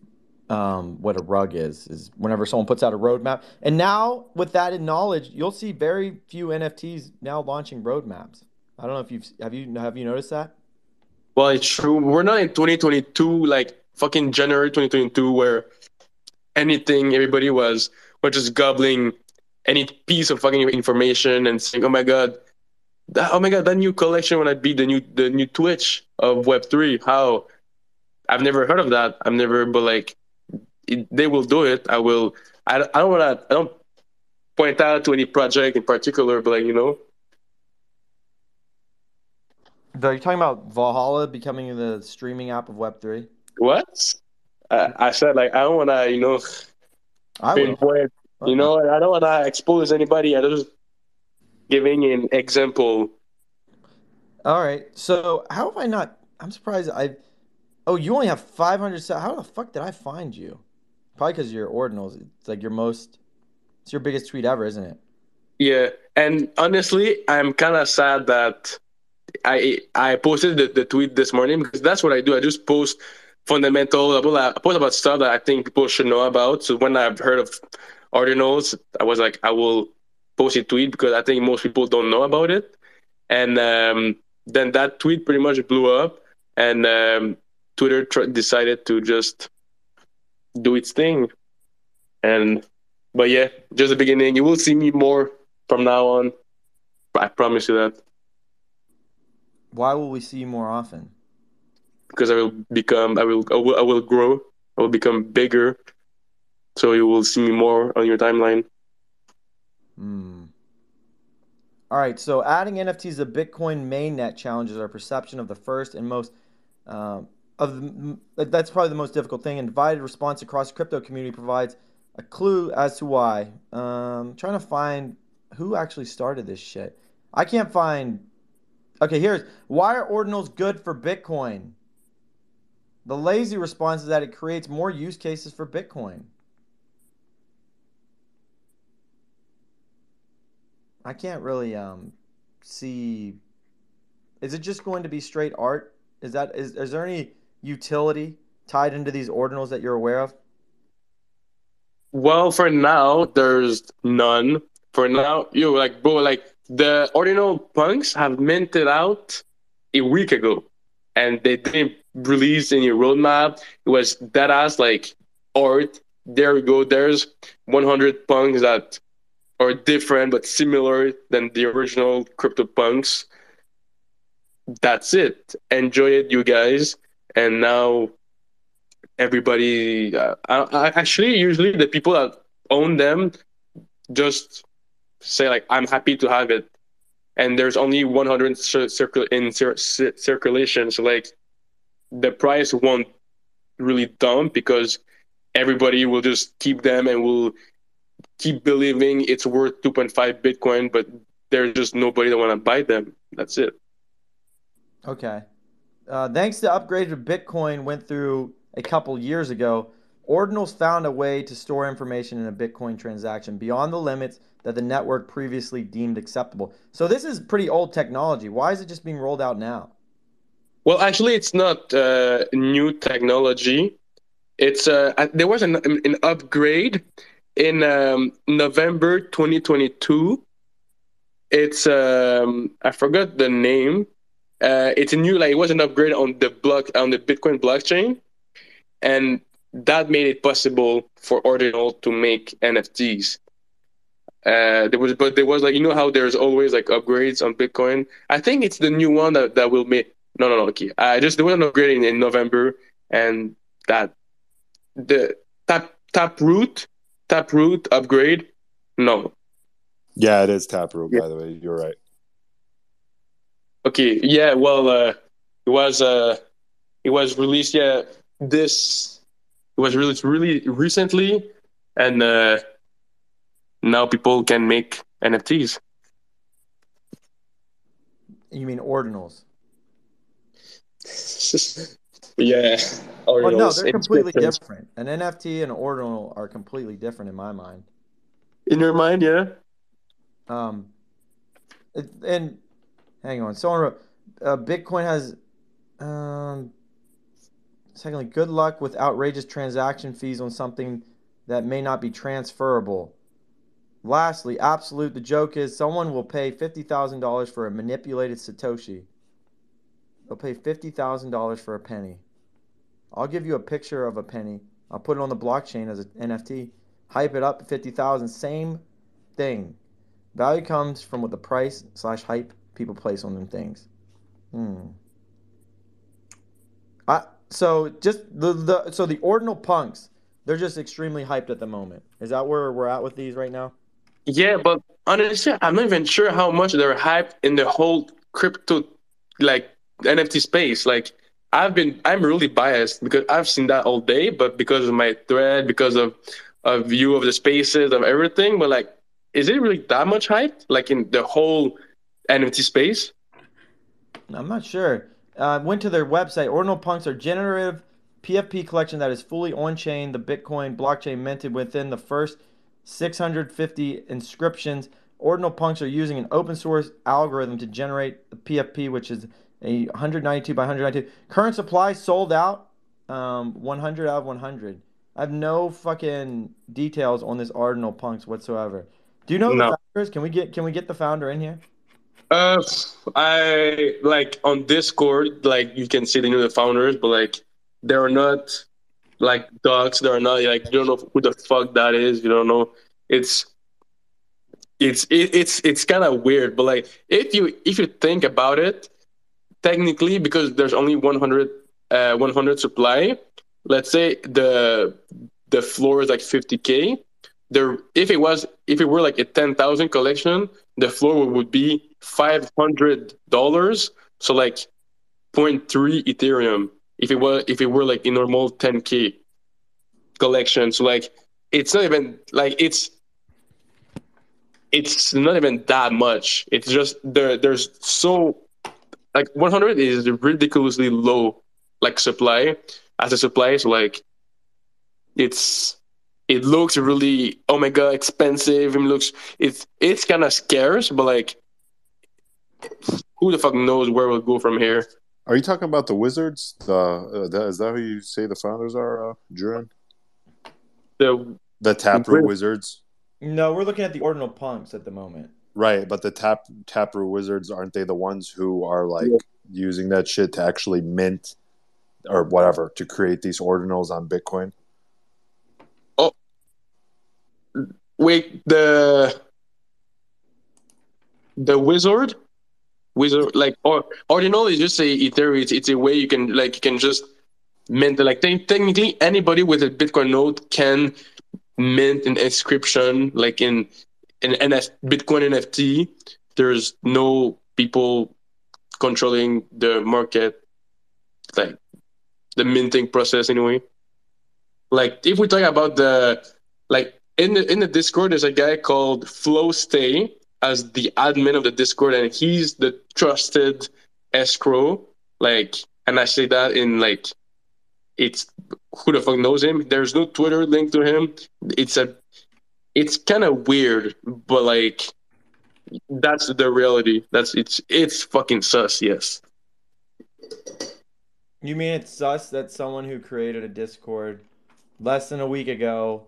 um, what a rug is. Is whenever someone puts out a roadmap, and now with that in knowledge, you'll see very few NFTs now launching roadmaps. I don't know if you've have you have you noticed that. Well, it's true. We're not in 2022, like fucking January 2022, where anything everybody was we're just gobbling any piece of fucking information and saying, "Oh my god, that, oh my god, that new collection when I beat the new the new Twitch of Web three. How? I've never heard of that. I've never, but like, it, they will do it. I will. I, I don't want to. I don't point out to any project in particular, but like you know. Are you talking about Valhalla becoming the streaming app of Web three? What? I, I said like I don't want to, you know. I pinpoint. You know, I don't want to expose anybody. I just giving an example. All right. So how have I not? I'm surprised. I. Oh, you only have 500. How the fuck did I find you? Probably because your ordinals. It's like your most. It's your biggest tweet ever, isn't it? Yeah, and honestly, I'm kind of sad that I I posted the, the tweet this morning because that's what I do. I just post fundamental. I post about stuff that I think people should know about. So when I've heard of ordinals, I was like, I will post a tweet because I think most people don't know about it. And um, then that tweet pretty much blew up, and um, Twitter tr- decided to just do its thing. And but yeah, just the beginning. You will see me more from now on. I promise you that. Why will we see you more often? Because I will become. I will. I will. I will grow. I will become bigger. So you will see me more on your timeline. Hmm. All right. So adding NFTs to Bitcoin mainnet challenges our perception of the first and most. Um, of the, that's probably the most difficult thing. And divided response across the crypto community provides a clue as to why. Um, trying to find who actually started this shit. I can't find. Okay, here's why are ordinals good for Bitcoin? The lazy response is that it creates more use cases for Bitcoin. I can't really um, see. Is it just going to be straight art? Is that is is there any utility tied into these ordinals that you're aware of? Well, for now, there's none. For now, you like, bro, like the ordinal punks have minted out a week ago, and they didn't release any roadmap. It was that ass like art. There we go. There's 100 punks that are different but similar than the original crypto punks. That's it. Enjoy it, you guys. And now everybody, uh, I, I, actually, usually the people that own them just say like, "I'm happy to have it," and there's only 100 cir- circle in cir- circulation, so like the price won't really dump because everybody will just keep them and will keep believing it's worth 2.5 Bitcoin, but there's just nobody that want to buy them. That's it. Okay. Uh, thanks to upgraded Bitcoin went through a couple years ago, Ordinals found a way to store information in a Bitcoin transaction beyond the limits that the network previously deemed acceptable. So this is pretty old technology. Why is it just being rolled out now? Well, actually, it's not uh, new technology. It's uh, there was an, an upgrade in um, November 2022. It's um, I forgot the name. Uh, it's a new like it was an upgrade on the block on the Bitcoin blockchain, and that made it possible for Ordinal to make NFTs. Uh, there was, but there was like you know how there's always like upgrades on Bitcoin. I think it's the new one that, that will make. No, no, no. Okay, I just there was an upgrade in, in November, and that the tap taproot taproot upgrade. No. Yeah, it is taproot. Yeah. By the way, you're right. Okay. Yeah. Well, uh, it was uh, it was released. Yeah, this it was released really recently, and uh, now people can make NFTs. You mean ordinals? *laughs* yeah. Ordinals. Well, no, they're completely different. An NFT and an ordinal are completely different in my mind. In your mind, yeah. Um, and hang on. Someone wrote, uh, Bitcoin has um Secondly, good luck with outrageous transaction fees on something that may not be transferable. Lastly, absolute, the joke is someone will pay $50,000 for a manipulated Satoshi. They'll pay $50,000 for a penny. I'll give you a picture of a penny. I'll put it on the blockchain as an NFT. Hype it up 50,000. Same thing. Value comes from what the price slash hype people place on them things. Hmm. I, so just the, the so the ordinal punks, they're just extremely hyped at the moment. Is that where we're at with these right now? Yeah, but honestly, I'm not even sure how much they're hyped in the whole crypto like NFT space. Like I've been I'm really biased because I've seen that all day, but because of my thread, because of a view of the spaces of everything, but like is it really that much hype? Like in the whole NFT space? I'm not sure uh, went to their website. Ordinal Punks are generative PFP collection that is fully on chain. The Bitcoin blockchain minted within the first 650 inscriptions. Ordinal Punks are using an open source algorithm to generate the PFP, which is a 192 by 192. Current supply sold out, um, 100 out of 100. I have no fucking details on this Ordinal Punks whatsoever. Do you know no. the founders? Can we get can we get the founder in here? Uh, I like on Discord, like you can see the new the founders, but like they're not like dogs. They're not like you don't know who the fuck that is. You don't know. It's it's it, it's it's kind of weird, but like if you if you think about it, technically because there's only 100 uh 100 supply. Let's say the the floor is like 50k. There, if it was if it were like a 10,000 collection, the floor would be five hundred dollars. So like 0.3 Ethereum if it was if it were like a normal 10k collection. So like it's not even like it's it's not even that much. It's just there there's so like 100 is ridiculously low like supply. as a supply. So like, it's it looks really oh my god expensive. It looks it's it's kind of scarce, but like, who the fuck knows where we'll go from here? Are you talking about the Wizards? The, uh, that, is that who you say the founders are, uh, Jurin? The the Taproot Wizards. No, we're looking at the Ordinal Punks at the moment. Right, but the Tap Taproot Wizards aren't they the ones who are like Yeah. using that shit to actually mint or whatever to create these ordinals on Bitcoin? Oh, wait the the wizard wizard like or ordinal is just a ethereum it's, it's a way you can like you can just mint like te- technically anybody with a bitcoin node can mint an inscription like in in NF, bitcoin nft there's no people controlling the market like the minting process anyway. Like if we talk about the like in the in the discord there's a guy called flow stay as the admin of the discord and he's the trusted escrow like and i say that in like it's who the fuck knows him? There's no twitter link to him. It's a it's kind of weird but like that's the reality. That's it's it's fucking sus yes. You mean it's sus that someone who created a Discord less than a week ago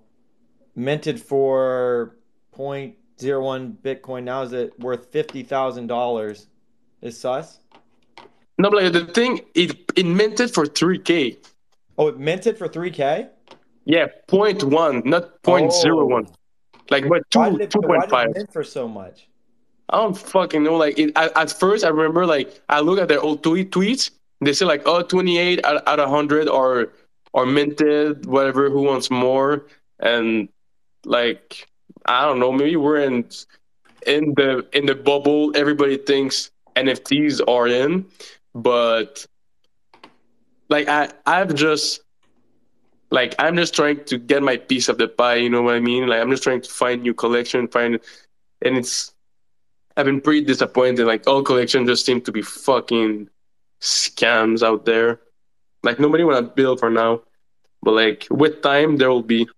minted for 0.01 Bitcoin now is it worth fifty thousand dollars? Is sus? no but like the thing it it minted for 3k Oh, it minted for three K? yeah point one not point zero one oh. Like but Why two why did five it mint for so much? I don't fucking know. Like it, at, at first, I remember like I look at their old tweet tweets. They say like, oh, 28 out, out of 100 or or minted, whatever. Who wants more? And like I don't know. Maybe we're in in the in the bubble. Everybody thinks NFTs are in, but like I I've just like I'm just trying to get my piece of the pie. You know what I mean? Like I'm just trying to find new collection, find, and it's I've been pretty disappointed. Like all collections just seem to be fucking scams out there. Like nobody want to build for now, but like with time there will be.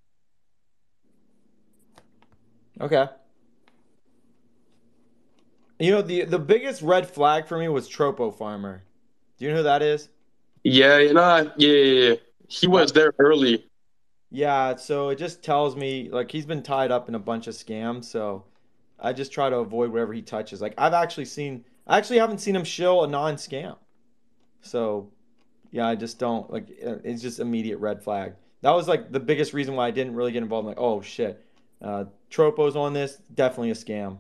Okay. You know the the biggest red flag for me was Tropo Farmer. Do you know who that is? Yeah, you know, yeah, yeah, yeah. He was there early. Yeah, so it just tells me like he's been tied up in a bunch of scams, so I just try to avoid wherever he touches. Like I've actually seen I actually haven't seen him shill a non-scam. So yeah, I just don't like uh, it's just immediate red flag. That was like the biggest reason why I didn't really get involved. I'm like, oh shit, uh, Tropo's on this, definitely a scam.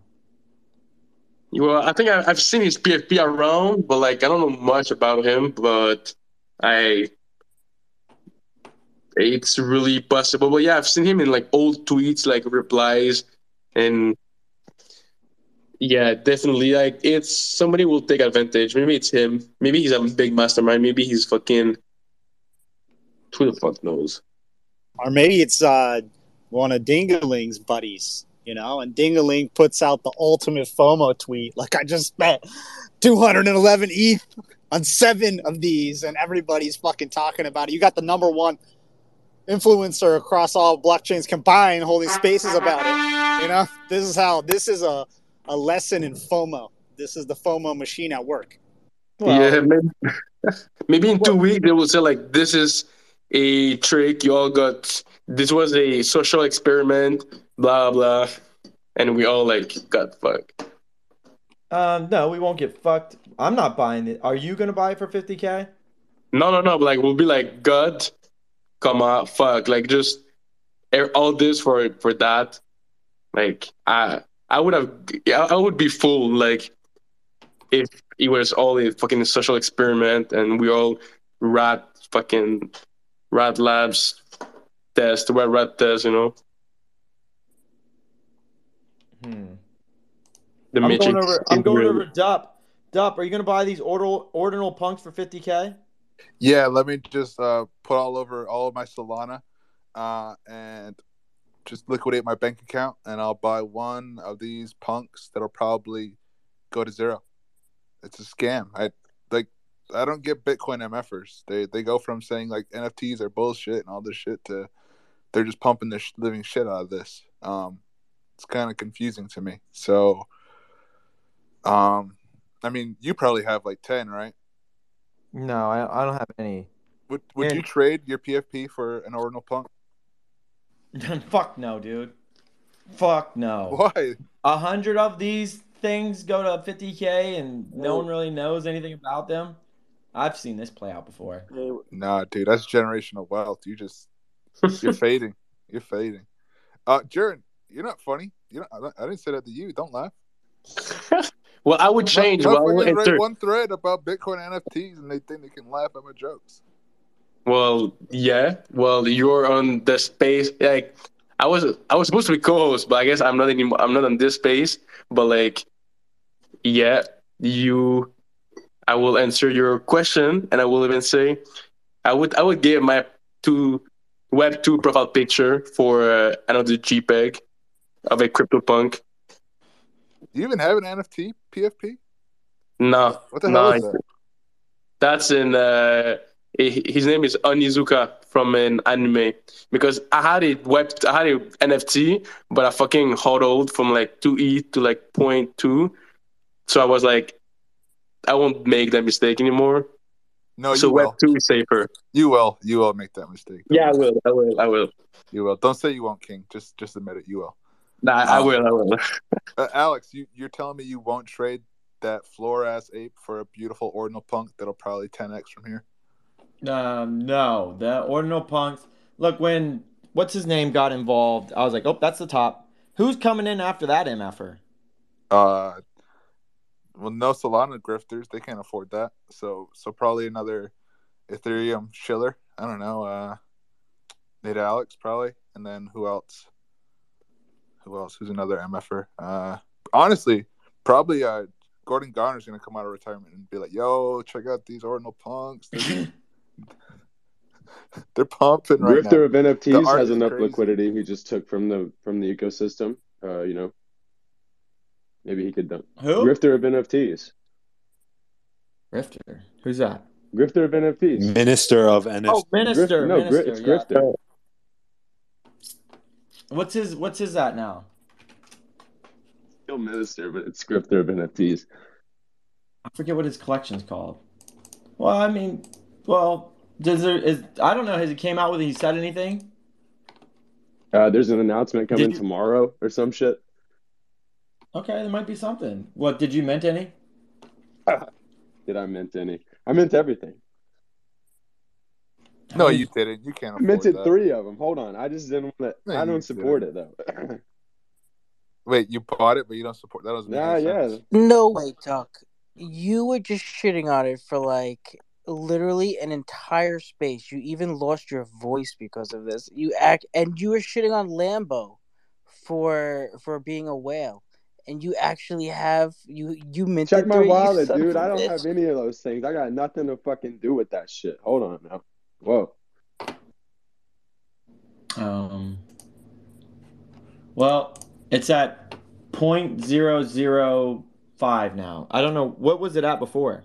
Well, I think I've seen his PFP around, but like I don't know much about him. But I, it's really possible. But yeah, I've seen him in like old tweets, like replies, and yeah, definitely. Like it's somebody will take advantage. Maybe it's him. Maybe he's a big mastermind. Maybe he's fucking. Who the fuck knows? Or maybe it's uh, one of Dingaling's buddies, you know, and Dingaling puts out the ultimate FOMO tweet. Like, I just spent 211 ETH on seven of these, and everybody's fucking talking about it. You got the number one influencer across all blockchains combined holding spaces about it. You know, this is how, this is a, a lesson in FOMO. This is the FOMO machine at work. yeah, maybe, *laughs* maybe in two weeks they will say like this is a trick. You all got this was a social experiment. Blah blah, and we all like got fucked. Um, no, we won't get fucked. I'm not buying it. Are you gonna buy it for 50k? No, no, no. Like we'll be like God, come on, fuck. Like just air- all this for for that. Like I I would have I I would be full like if it was all a fucking social experiment and we all rat fucking rat labs test rat rat test, you know. Hmm. The I'm going over. I'm going over. Dup. Dup. Are you gonna buy these ordinal ordinal punks for 50k? Yeah, let me just uh, put all over all of my Solana uh, and just liquidate my bank account, and I'll buy one of these punks that'll probably go to zero. It's a scam. I like I don't get Bitcoin MFers. They they go from saying like NFTs are bullshit and all this shit to they're just pumping the sh- living shit out of this. Um, it's kind of confusing to me. So, um, I mean, you probably have like ten, right? No, I, I don't have any. Would Would you trade your PFP for an ordinal punk? *laughs* Fuck no, dude. Fuck no. Why? A hundred of these things go to 50k and no one really knows anything about them. I've seen this play out before. Nah, dude, that's generational wealth. You just you're *laughs* fading. You're fading. Uh, Jared, you're not funny. You know, I I didn't say that to you. Don't laugh. *laughs* Well, I would change. Well, I would one thread about Bitcoin NFTs and they think they can laugh at my jokes. Well, yeah. Well, you're on the space. Like, I was, I was supposed to be co-host, but I guess I'm not anymore. I'm not on this space. But like, yeah, you. I will answer your question, and I will even say, I would, I would give my two Web two profile picture for uh, another JPEG of a CryptoPunk. Do you even have an NFT PFP? No, What the no, hell is that? That's in. Uh, his name is Onizuka from an anime because I had a web, I had a NFT, but I fucking hodled from like two E to like point two, so I was like, I won't make that mistake anymore. No, so you web will. two is safer. You will. You will make that mistake. Yeah, I will. I will. I will. You will. Don't say you won't, King. Just just admit it. You will. Nah, I Um, will. I will. Uh, Alex, you you're telling me you won't trade that floor ass ape for a beautiful ordinal punk that'll probably 10x from here? Um, no, the ordinal punks. Look, when what's his name got involved, I was like, oh, that's the top. Who's coming in after that mf'er? Uh, well, no Solana grifters. They can't afford that. So so probably another Ethereum shiller. I don't know. Uh, Nate Alex probably, and then who else? Who else? Who's another MFer? Uh, honestly, probably uh, Gordon Goner's gonna come out of retirement and be like, "Yo, check out these ordinal punks. They're, *laughs* *laughs* they're pumping right Grifter now." of NFTs art has enough crazy. liquidity. He just took from the from the ecosystem. Uh, you know, maybe he could dump. Who? Grifter of NFTs. Grifter. Who's that? Grifter of NFTs. Minister of NFTs. Oh, minister. Grif- no, Gri- minister. it's yeah. Grifter. What's his What's his at now? Still minister, but it's Grifter of NFTs. I forget what his collection's called. Well, I mean, well, does there is I don't know. Has he came out with? He said anything? Uh, there's an announcement coming you- tomorrow or some shit. Okay, there might be something. What did you mint any? *laughs* Did I mint any? I meant everything. No, you didn't. You can't I afford minted that. three of them. Hold on, I just didn't want to. No, I don't support didn't. it though. *clears throat* Wait, you bought it, but you don't support. That doesn't make nah, yeah. sense. No way, Tuck. You were just shitting on it for like literally an entire space. You even lost your voice because of this. You act and you were shitting on Lambo for for being a whale. And you actually have you you minted Check my three, *laughs* wallet, dude. I don't bitch. have any of those things. I got nothing to fucking do with that shit. Hold on now. Whoa. Um. Well, it's at point zero zero five now. I don't know what was it at before.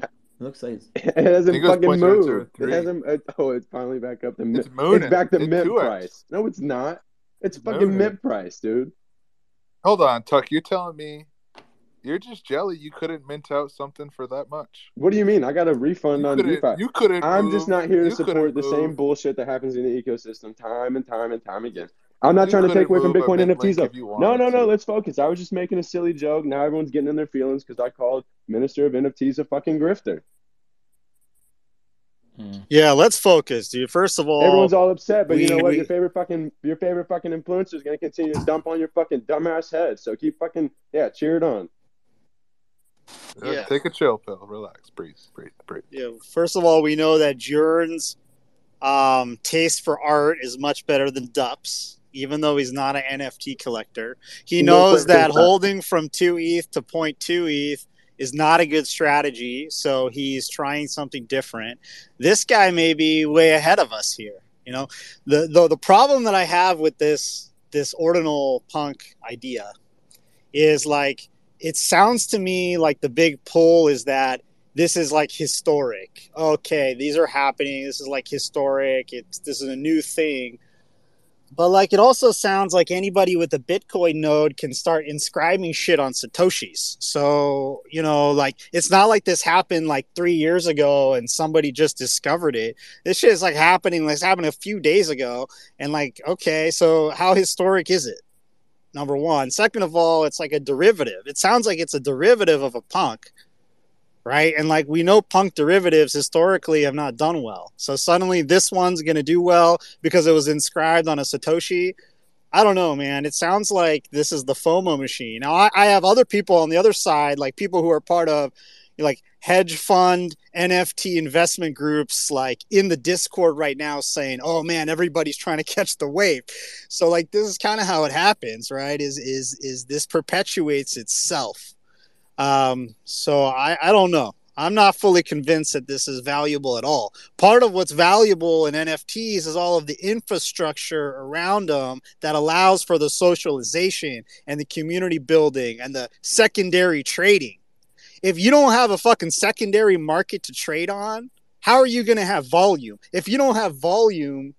It looks like it's, *laughs* It hasn't think it fucking moved. It hasn't. It, oh, it's finally back up to mint. It's mooning. It's back to It mint 2x. price. No, it's not. It's, It's fucking mooning. mint price, dude. Hold on, Tuck. You're telling me you're just jelly you couldn't mint out something for that much? What do you mean? I got a refund You on couldn't. DeFi. You couldn't. I'm move, just not here to you support the same bullshit that happens in the ecosystem time and time and time again. I'm not You trying to take away from Bitcoin NFTs link though. if you No, no, no. to. Let's focus. I was just making a silly joke. Now everyone's getting in their feelings because I called Minister of NFTs a fucking grifter. Hmm. Yeah, let's focus, dude. First of all, Everyone's all upset, but you know what? we- Your favorite fucking your favorite fucking influencer is gonna continue to dump on your fucking dumbass head. So keep fucking yeah, cheer it on. Uh, Take a chill pill. Relax. Breathe. Breathe. Breathe. Yeah, first of all, we know that Jern's um, taste for art is much better than Dup's, even though he's not an NFT collector. He knows that holding from 2 ETH to 0.2 ETH is not a good strategy, so he's trying something different. This guy may be way ahead of us here. You know, the the, the problem that I have with this this ordinal punk idea is like it sounds to me like the big pull is that this is like historic. Okay, these are happening. This is like historic. It's this is a new thing. But like it also sounds like anybody with a Bitcoin node can start inscribing shit on Satoshis. So, you know, like it's not like this happened like three years ago and somebody just discovered it. This shit is like happening, it's happened a few days ago. And like, okay, so how historic is it? Number one. Second of all, it's like a derivative. It sounds like it's a derivative of a punk right? And like we know punk derivatives historically have not done well. So suddenly this one's going to do well because it was inscribed on a Satoshi. I don't know, man. It sounds like this is the FOMO machine. Now, I, I have other people on the other side, like people who are part of like hedge fund NFT investment groups, like in the Discord right now, saying, "Oh man, everybody's trying to catch the wave." So, like, this is kind of how it happens, right? Is is is this perpetuates itself? Um, so I, I don't know. I'm not fully convinced that this is valuable at all. Part of what's valuable in NFTs is all of the infrastructure around them that allows for the socialization and the community building and the secondary trading. If you don't have a fucking secondary market to trade on, how are you going to have volume? If you don't have volume,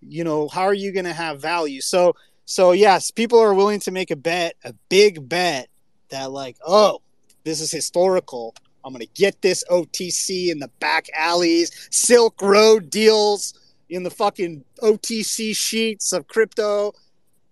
you know, how are you going to have value? So, so yes, people are willing to make a bet, a big bet that like, oh, this is historical. I'm gonna get this OTC in the back alleys, Silk Road deals in the fucking OTC sheets of crypto,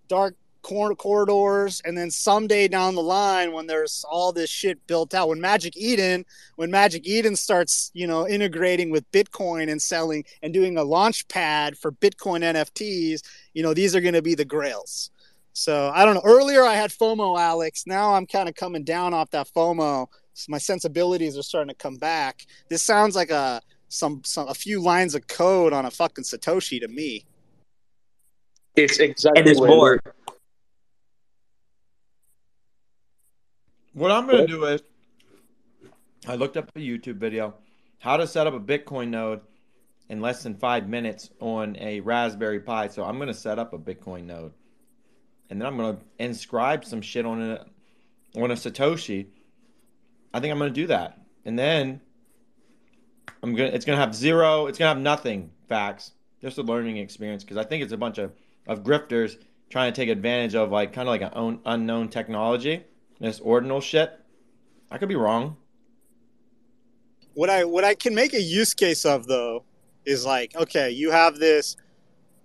dark cor- corridors, and then someday down the line, when there's all this shit built out, when Magic Eden, when Magic Eden starts, you know, integrating with Bitcoin and selling and doing a launch pad for Bitcoin NFTs, you know, these are going to be the grails. So I don't know. Earlier I had FOMO, Alex. Now I'm kind of coming down off that FOMO. So my sensibilities are starting to come back. This sounds like a some, some a few lines of code on a fucking Satoshi to me. It's exactly. And there's more. What I'm going to do is, I looked up a YouTube video, how to set up a Bitcoin node in less than five minutes on a Raspberry Pi. So I'm going to set up a Bitcoin node, and then I'm going to inscribe some shit on a on a Satoshi. I think I'm going to do that, and then I'm gonna. It's going to have zero. It's going to have nothing facts. Just a learning experience because I think it's a bunch of of grifters trying to take advantage of like kind of like an own, unknown technology. This ordinal shit. I could be wrong. What I what I can make a use case of though is like, okay, you have this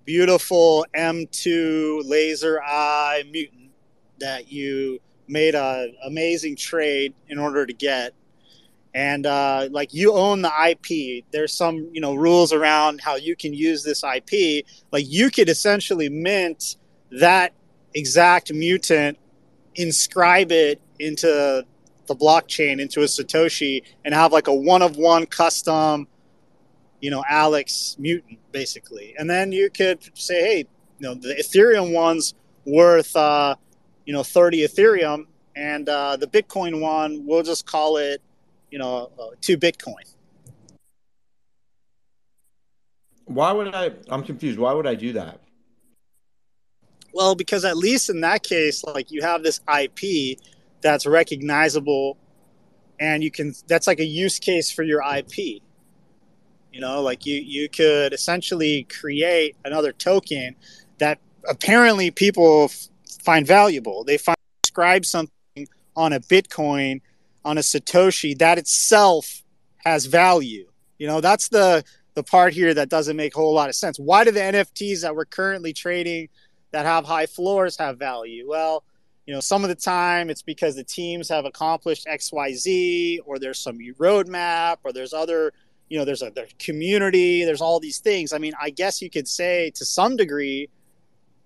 beautiful M2 laser eye mutant that you made an amazing trade in order to get and uh, like you own the ip there's some you know rules around how you can use this ip like you could essentially mint that exact mutant inscribe it into the blockchain into a satoshi and have like a one of one custom you know alex mutant basically and then you could say hey you know the ethereum one's worth uh you know 30 ethereum and uh the bitcoin one we'll just call it you know uh, two bitcoin Why would I? I'm confused. Why would I do that? Well, because at least in that case, like you have this IP that's recognizable, and you can that's like a use case for your IP. You know, like you you could essentially create another token that apparently people f- find valuable. They find describe something on a Bitcoin, on a Satoshi that itself has value. You know, that's the the part here that doesn't make a whole lot of sense. Why do the NFTs that we're currently trading that have high floors have value? Well, you know, some of the time it's because the teams have accomplished XYZ or there's some roadmap or there's other, you know, there's a there's community, there's all these things. I mean, I guess you could say to some degree,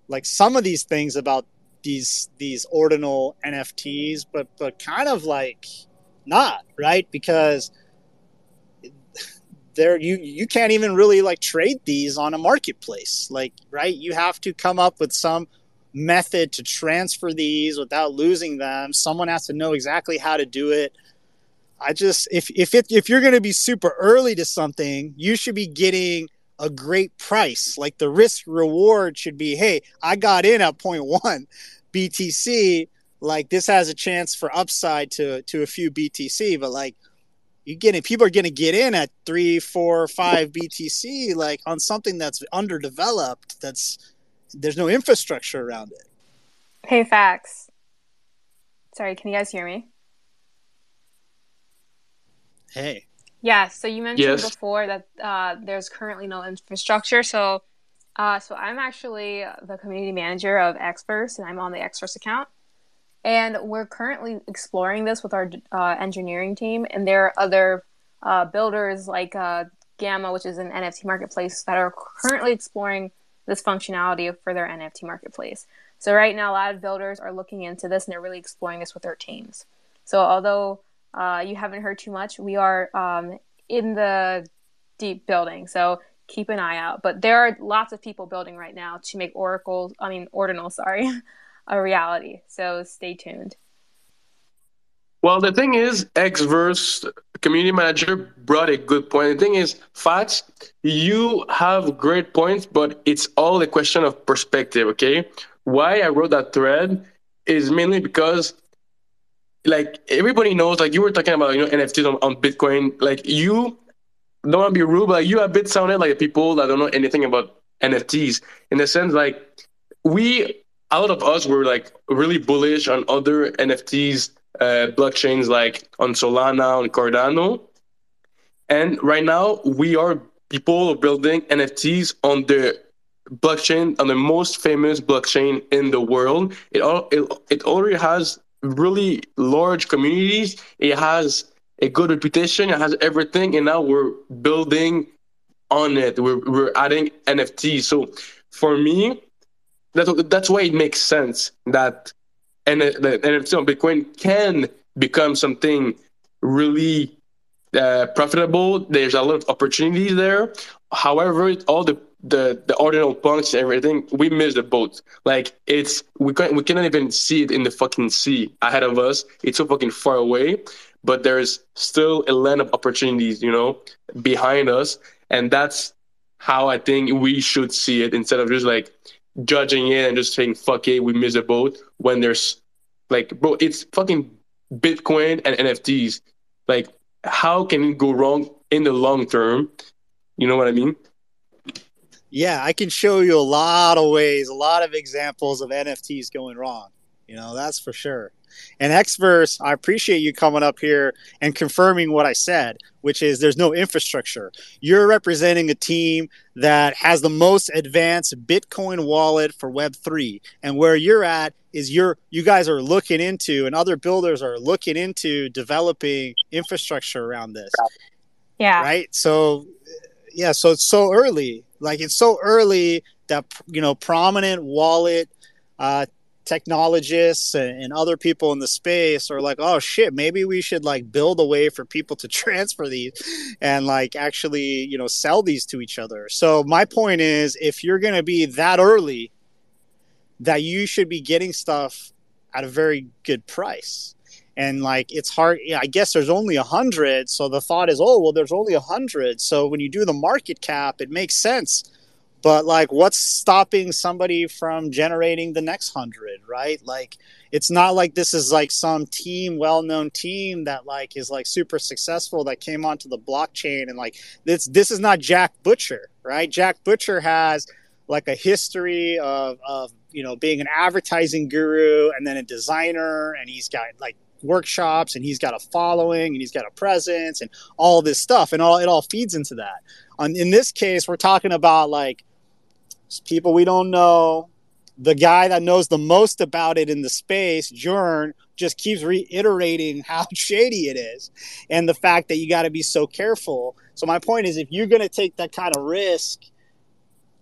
like some of these things about these these ordinal NFTs, but but kind of like not, right? Because there you you can't even really like trade these on a marketplace. Like right you have to come up with some method to transfer these without losing them. Someone has to know exactly how to do it. I just if if it, if you're going to be super early to something you should be getting a great price. Like the risk reward should be hey i got in at point one btc like this has a chance for upside to to a few btc but like You get it. People are going to get in at three, four, five BTC, like on something that's underdeveloped. That's there's no infrastructure around it. Hey, facts. Sorry, can you guys hear me? Hey. Yeah, so you mentioned Yes. before that uh, there's currently no infrastructure. So, uh, so I'm actually the community manager of Xverse, and I'm on the Xverse account. And we're currently exploring this with our uh, engineering team, and there are other uh, builders like uh, Gamma, which is an NFT marketplace, that are currently exploring this functionality for their NFT marketplace. So right now, a lot of builders are looking into this, and they're really exploring this with their teams. So although uh, you haven't heard too much, we are um, in the deep building. So keep an eye out. But there are lots of people building right now to make Oracle, I mean Ordinal, sorry, *laughs* a reality. So stay tuned. Well, the thing is, Xverse community manager brought a good point. The thing is, Fats, you have great points, but it's all a question of perspective, okay? Why I wrote that thread is mainly because like everybody knows, like you were talking about, you know, NFTs on, on Bitcoin. Like you don't want to be rude, but like, you a bit sounded like people that don't know anything about NFTs in the sense like we out of us were like really bullish on other NFTs, uh, blockchains like on Solana, on Cardano. And right now we are people building NFTs on the blockchain, on the most famous blockchain in the world. It all it, it already has really large communities. It has a good reputation. It has everything, and now we're building on it. We're we're adding NFTs. So for me, that's that's why it makes sense that and the NFT on Bitcoin can become something really uh, profitable. There's a lot of opportunities there. However, all the the the ordinal punks and everything, we missed the boat. Like it's we can't we cannot even see it in the fucking sea ahead of us. It's so fucking far away, but there's still a land of opportunities, you know, behind us, and that's how I think we should see it instead of just like judging it and just saying fuck it, we miss the boat. When there's like, bro, it's fucking Bitcoin and NFTs. Like, how can it go wrong in the long term? You know what I mean? Yeah, I can show you a lot of ways, a lot of examples of NFTs going wrong. You know, that's for sure. And Xverse, I appreciate you coming up here and confirming what I said, which is there's no infrastructure. You're representing a team that has the most advanced Bitcoin wallet for Web3. And where you're at is you're you guys are looking into and other builders are looking into developing infrastructure around this. Yeah. Right? So yeah, so it's so early. Like it's so early that you know prominent wallet uh, technologists and, other people in the space are like, oh shit, maybe we should like build a way for people to *laughs* transfer these and like actually you know sell these to each other. So my point is, if you're gonna be that early, that you should be getting stuff at a very good price and like it's hard i guess there's only a hundred so the thought is oh well there's only a hundred so when you do the market cap it makes sense but like what's stopping somebody from generating the next hundred right? Like it's not like this is like some team well-known team that like is like super successful that came onto the blockchain and like this this is not jack butcher right? Jack butcher has like a history of, of you know being an advertising guru and then a designer and he's got like workshops and he's got a following and he's got a presence and all this stuff and all it all feeds into that. On in this case we're talking about like people we don't know. The guy that knows the most about it in the space Jern just keeps reiterating *laughs* how shady it is and the fact that you got to be so careful. So my point is if you're going to take that kind of risk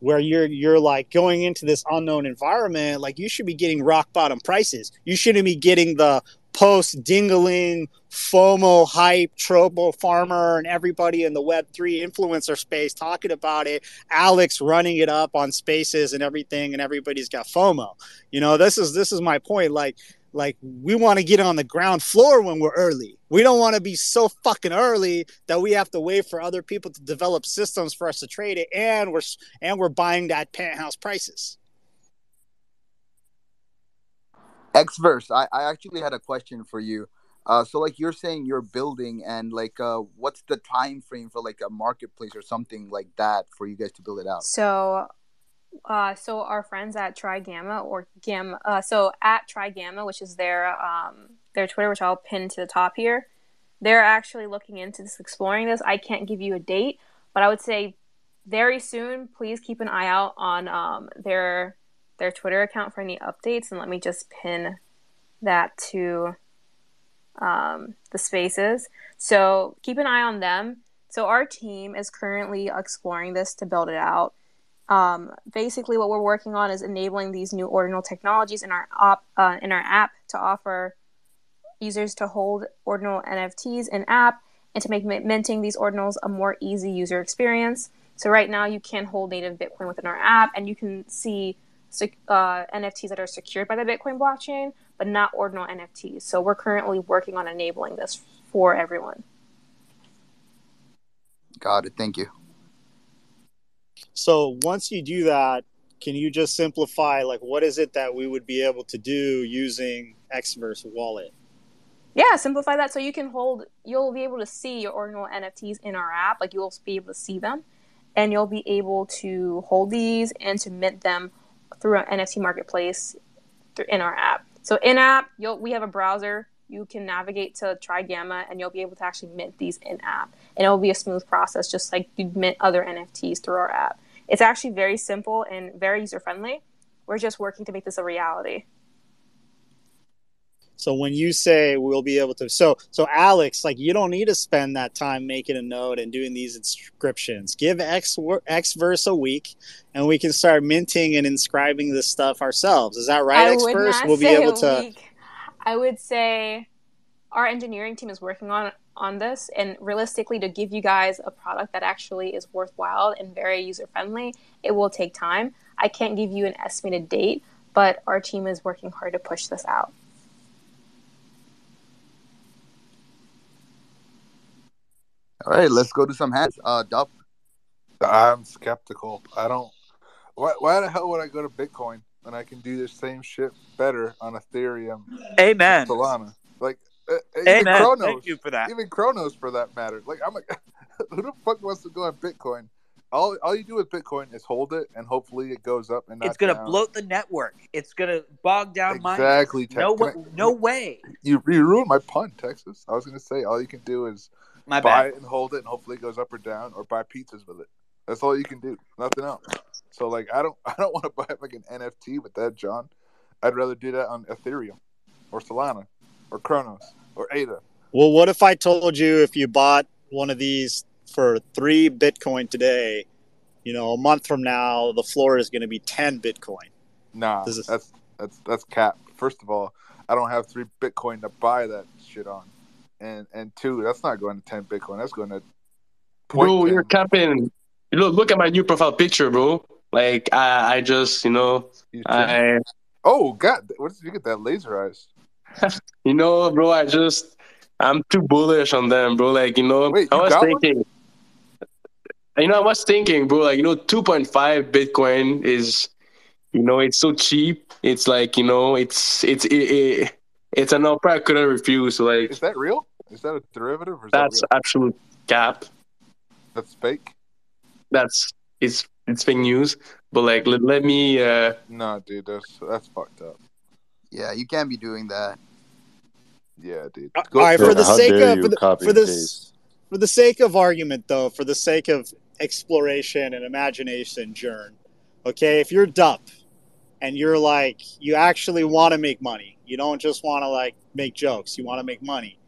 where you're you're like going into this unknown environment like you should be getting rock bottom prices. You shouldn't be getting the post Dingaling FOMO hype, Tropo Farmer, and everybody in the Web3 influencer space talking about it. Alex running it up on spaces and everything, and everybody's got FOMO. You know, this is this is my point. Like, like we want to get on the ground floor when we're early. We don't want to be so fucking early that we have to wait for other people to develop systems for us to trade it, and we're and we're buying that penthouse prices. Xverse, I, I actually had a question for you. Uh, so like you're saying you're building and like uh, what's the time frame for like a marketplace or something like that for you guys to build it out? So, uh, so our friends at TryGamma or Gamma, uh, so at TryGamma, which is their um, their Twitter, which I'll pin to the top here, they're actually looking into this, exploring this. I can't give you a date, but I would say very soon. Please keep an eye out on um, their their Twitter account for any updates, and let me just pin that to um, the spaces. So keep an eye on them. So our team is currently exploring this to build it out. Um, basically, what we're working on is enabling these new ordinal technologies in our op, uh, in our app to offer users to hold ordinal NFTs in app and to make minting these ordinals a more easy user experience. So right now, you can hold native Bitcoin within our app, and you can see uh, NFTs that are secured by the Bitcoin blockchain, but not ordinal NFTs. So we're currently working on enabling this for everyone. Got it. Thank you. So once you do that, can you just simplify like what is it that we would be able to do using Xverse Wallet? Yeah, simplify that so you can hold. You'll be able to see your ordinal NFTs in our app. Like you'll be able to see them, and you'll be able to hold these and to mint them through an NFT marketplace through in our app. So in app, we have a browser. You can navigate to Try Gamma, and you'll be able to actually mint these in app, and it will be a smooth process, just like you'd mint other NFTs through our app. It's actually very simple and very user friendly. We're just working to make this a reality. So when you say we'll be able to, so so Alex, like you don't need to spend that time making a note and doing these inscriptions. Give X Xverse a week, and we can start minting and inscribing this stuff ourselves. Is that right, I Xverse? We'll be able to. Week. I would say our engineering team is working on on this, and realistically, to give you guys a product that actually is worthwhile and very user friendly, it will take time. I can't give you an estimated date, but our team is working hard to push this out. All right, let's go to some hats. Uh, Dup. I'm skeptical. I don't. Why, why the hell would I go to Bitcoin when I can do the same shit better on Ethereum? Amen. Solana. Like, uh, Amen. even Cronos. Thank you for that. Even Cronos, for that matter. Like, I'm like, *laughs* who the fuck wants to go on Bitcoin? All, all you do with Bitcoin is hold it, and hopefully it goes up and not It's gonna down. bloat the network. It's gonna bog down miners. Exactly. Te- No, can wa- no way. You, you ruined my pun, Texas. I was gonna say all you can do is My buy bad. it and hold it, and hopefully it goes up or down, or buy pizzas with it. That's all you can do. Nothing else. So like, I don't, *laughs* I don't want to buy like an NFT with that, John. I'd rather do that on Ethereum, or Solana, or Cronos, or ADA. Well, what if I told you if you bought one of these for three Bitcoin today, you know, a month from now, the floor is going to be 10 Bitcoin? Nah, This is- that's that's that's cap. First of all, I don't have three Bitcoin to buy that shit on, and and two, that's not going to ten Bitcoin. That's going to Bro, you're capping. Look, look at my new profile picture, bro. Like I, I just, you know, I, Oh God, What did you get that laser eyes? *laughs* you know, bro. I just, I'm too bullish on them, bro. Like you know, Wait, I was got one? thinking. You know, I was thinking, bro. Like you know, 2.5 Bitcoin is, you know, it's so cheap. It's like you know, it's it's it, it, it's an offer I couldn't refuse. Like, Is that real? Is that a derivative or that's that absolute cap. That's fake. That's it's it's fake news. But like, let, let me. uh No, dude, that's that's fucked up. Yeah, you can't be doing that. Yeah, dude. All right, for the How sake of for, the, for this for the sake of argument, though, for the sake of exploration and imagination, Jern, okay, if you're Dup and you're like you actually want to make money, you don't just want to like make jokes, you want to make money,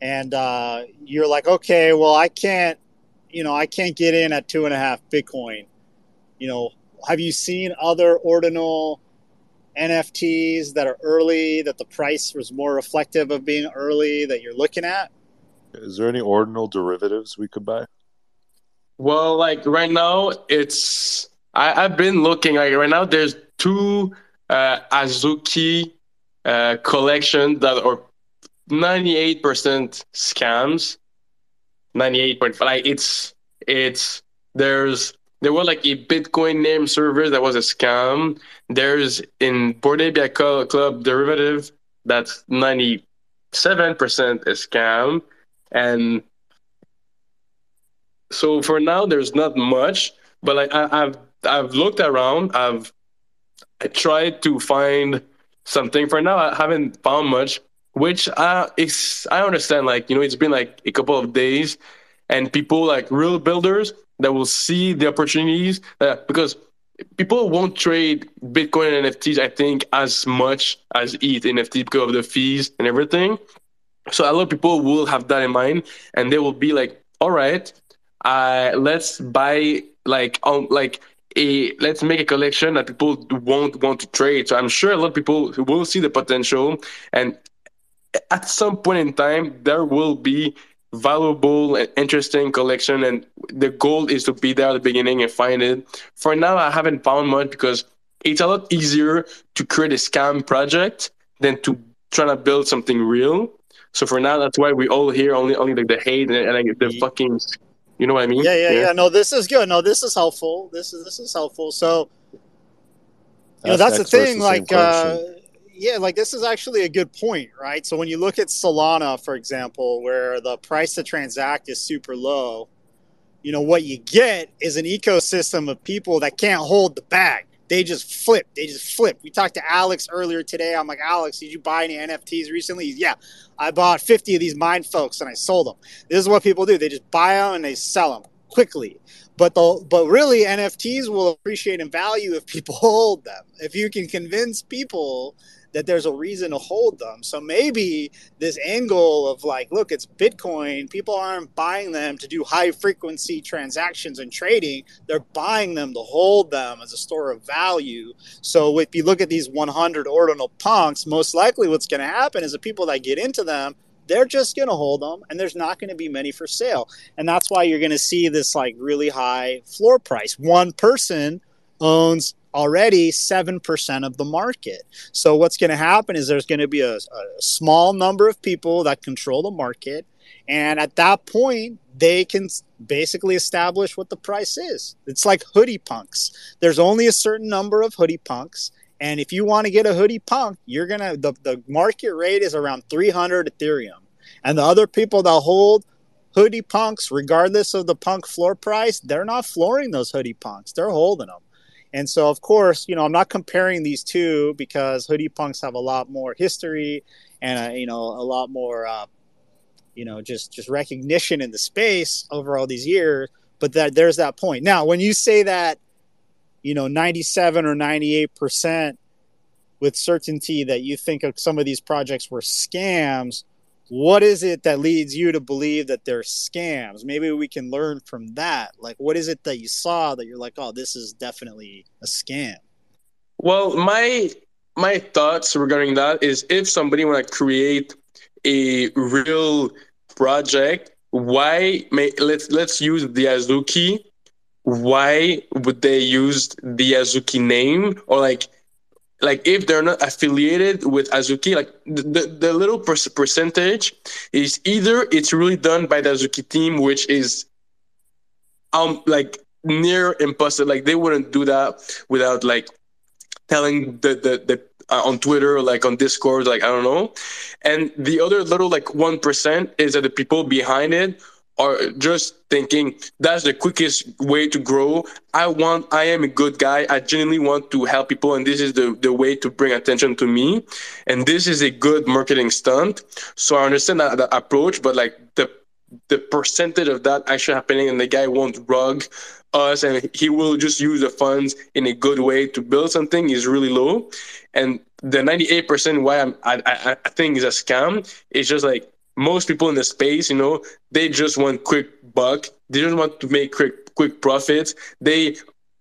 and uh, you're like, okay, well, I can't, you know, I can't get in at two and a half Bitcoin. You know, have you seen other ordinal NFTs that are early, that the price was more reflective of being early that you're looking at? Is there any ordinal derivatives we could buy? Well, like right now, it's I, I've been looking. Like right now, there's two uh, Azuki uh, that are 98% scams. 98.5. Like it's it's there's there was like a Bitcoin name server that was a scam. There's in Ape Club derivative that's 97% a scam, and so for now there's not much. But like I, I've I've looked around. I've I tried to find something. For now, I haven't found much. Which uh, is I understand. Like you know, it's been like a couple of days, and people like real builders that will see the opportunities uh, because people won't trade Bitcoin and NFTs. I think as much as ETH NFT because of the fees and everything. So a lot of people will have that in mind, and they will be like, "All right, uh, let's buy like um like a let's make a collection that people won't want to trade." So I'm sure a lot of people will see the potential, and at some point in time, there will be valuable and interesting collection and the goal is to be there at the beginning and find it. For now i haven't found much because it's a lot easier to create a scam project than to try to build something real. So for now that's why we all hear only only like the hate and, and like the mm-hmm. fucking you know what i mean Yeah, yeah, yeah. No, this is good. No, this is helpful. This is this is helpful. So, you know, Ask that's the thing. Like, uh, yeah, like this is actually a good point, right? So when you look at Solana, for example, where the price to transact is super low, you know what you get is an ecosystem of people that can't hold the bag. They just flip. They just flip. We talked to Alex earlier today. I'm like, Alex, did you buy any NFTs recently? He's, yeah, I bought 50 of these Mindfolks and I sold them. This is what people do. They just buy them and they sell them quickly. But the but really NFTs will appreciate in value if people *laughs* hold them. If you can convince people that there's a reason to hold them. So maybe this angle of like, look, it's Bitcoin. People aren't buying them to do high frequency transactions and trading. They're buying them to hold them as a store of value. So if you look at these 100 ordinal punks, most likely what's going to happen is the people that get into them, they're just going to hold them and there's not going to be many for sale. And that's why you're going to see this like really high floor price. One person owns already 7% of the market. So what's going to happen is there's going to be a, a small number of people that control the market and at that point they can basically establish what the price is. It's like hoodie punks. There's only a certain number of hoodie punks and if you want to get a hoodie punk, you're going to the, the market rate is around 300 ethereum. And the other people that hold hoodie punks regardless of the punk floor price, they're not flooring those hoodie punks. They're holding them. And so, of course, you know, I'm not comparing these two because hoodie punks have a lot more history and, uh, you know, a lot more, uh, you know, just just recognition in the space over all these years. But that there's that point. Now, when you say that, you know, 97 or 98 percent with certainty that you think of some of these projects were scams, what is it that leads you to believe that they're scams? Maybe we can learn from that. Like, what is it that you saw that you're like, oh, this is definitely a scam? Well, my my thoughts regarding that is if somebody want to create a real project, why may let's let's use the Azuki. Why would they use the Azuki name or like like if they're not affiliated with Azuki, like the, the, little per- percentage is either it's really done by the Azuki team, which is um like near impossible. Like they wouldn't do that without like telling the the, the uh, on Twitter like on Discord, like I don't know. And the other little like one percent is that the people behind it are just thinking that's the quickest way to grow. I want I am a good guy. I genuinely want to help people and this is the, the way to bring attention to me. And this is a good marketing stunt. So I understand that, that approach, but like the the percentage of that actually happening and the guy won't rug us and he will just use the funds in a good way to build something is really low and the 98% why I'm, I, I, I think is a scam It's just like most people in the space you know they just want quick buck. They just want to make quick quick profits. They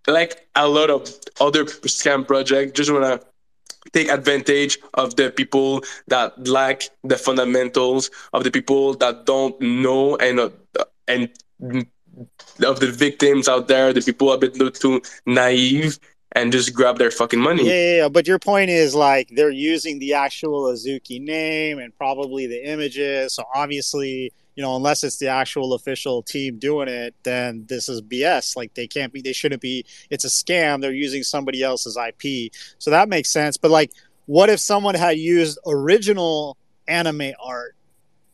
like a lot of other scam projects just want to take advantage of the people that lack the fundamentals of the people that don't know and uh, and of the victims out there the people a bit too naive and just grab their fucking money Yeah, yeah, yeah. But your point is like they're using the actual Azuki name and probably the images. So obviously, you know, unless it's the actual official team doing it, then this is BS. Like they can't be, they shouldn't be. It's a scam. They're using somebody else's IP. So that makes sense. But like, what if someone had used original anime art,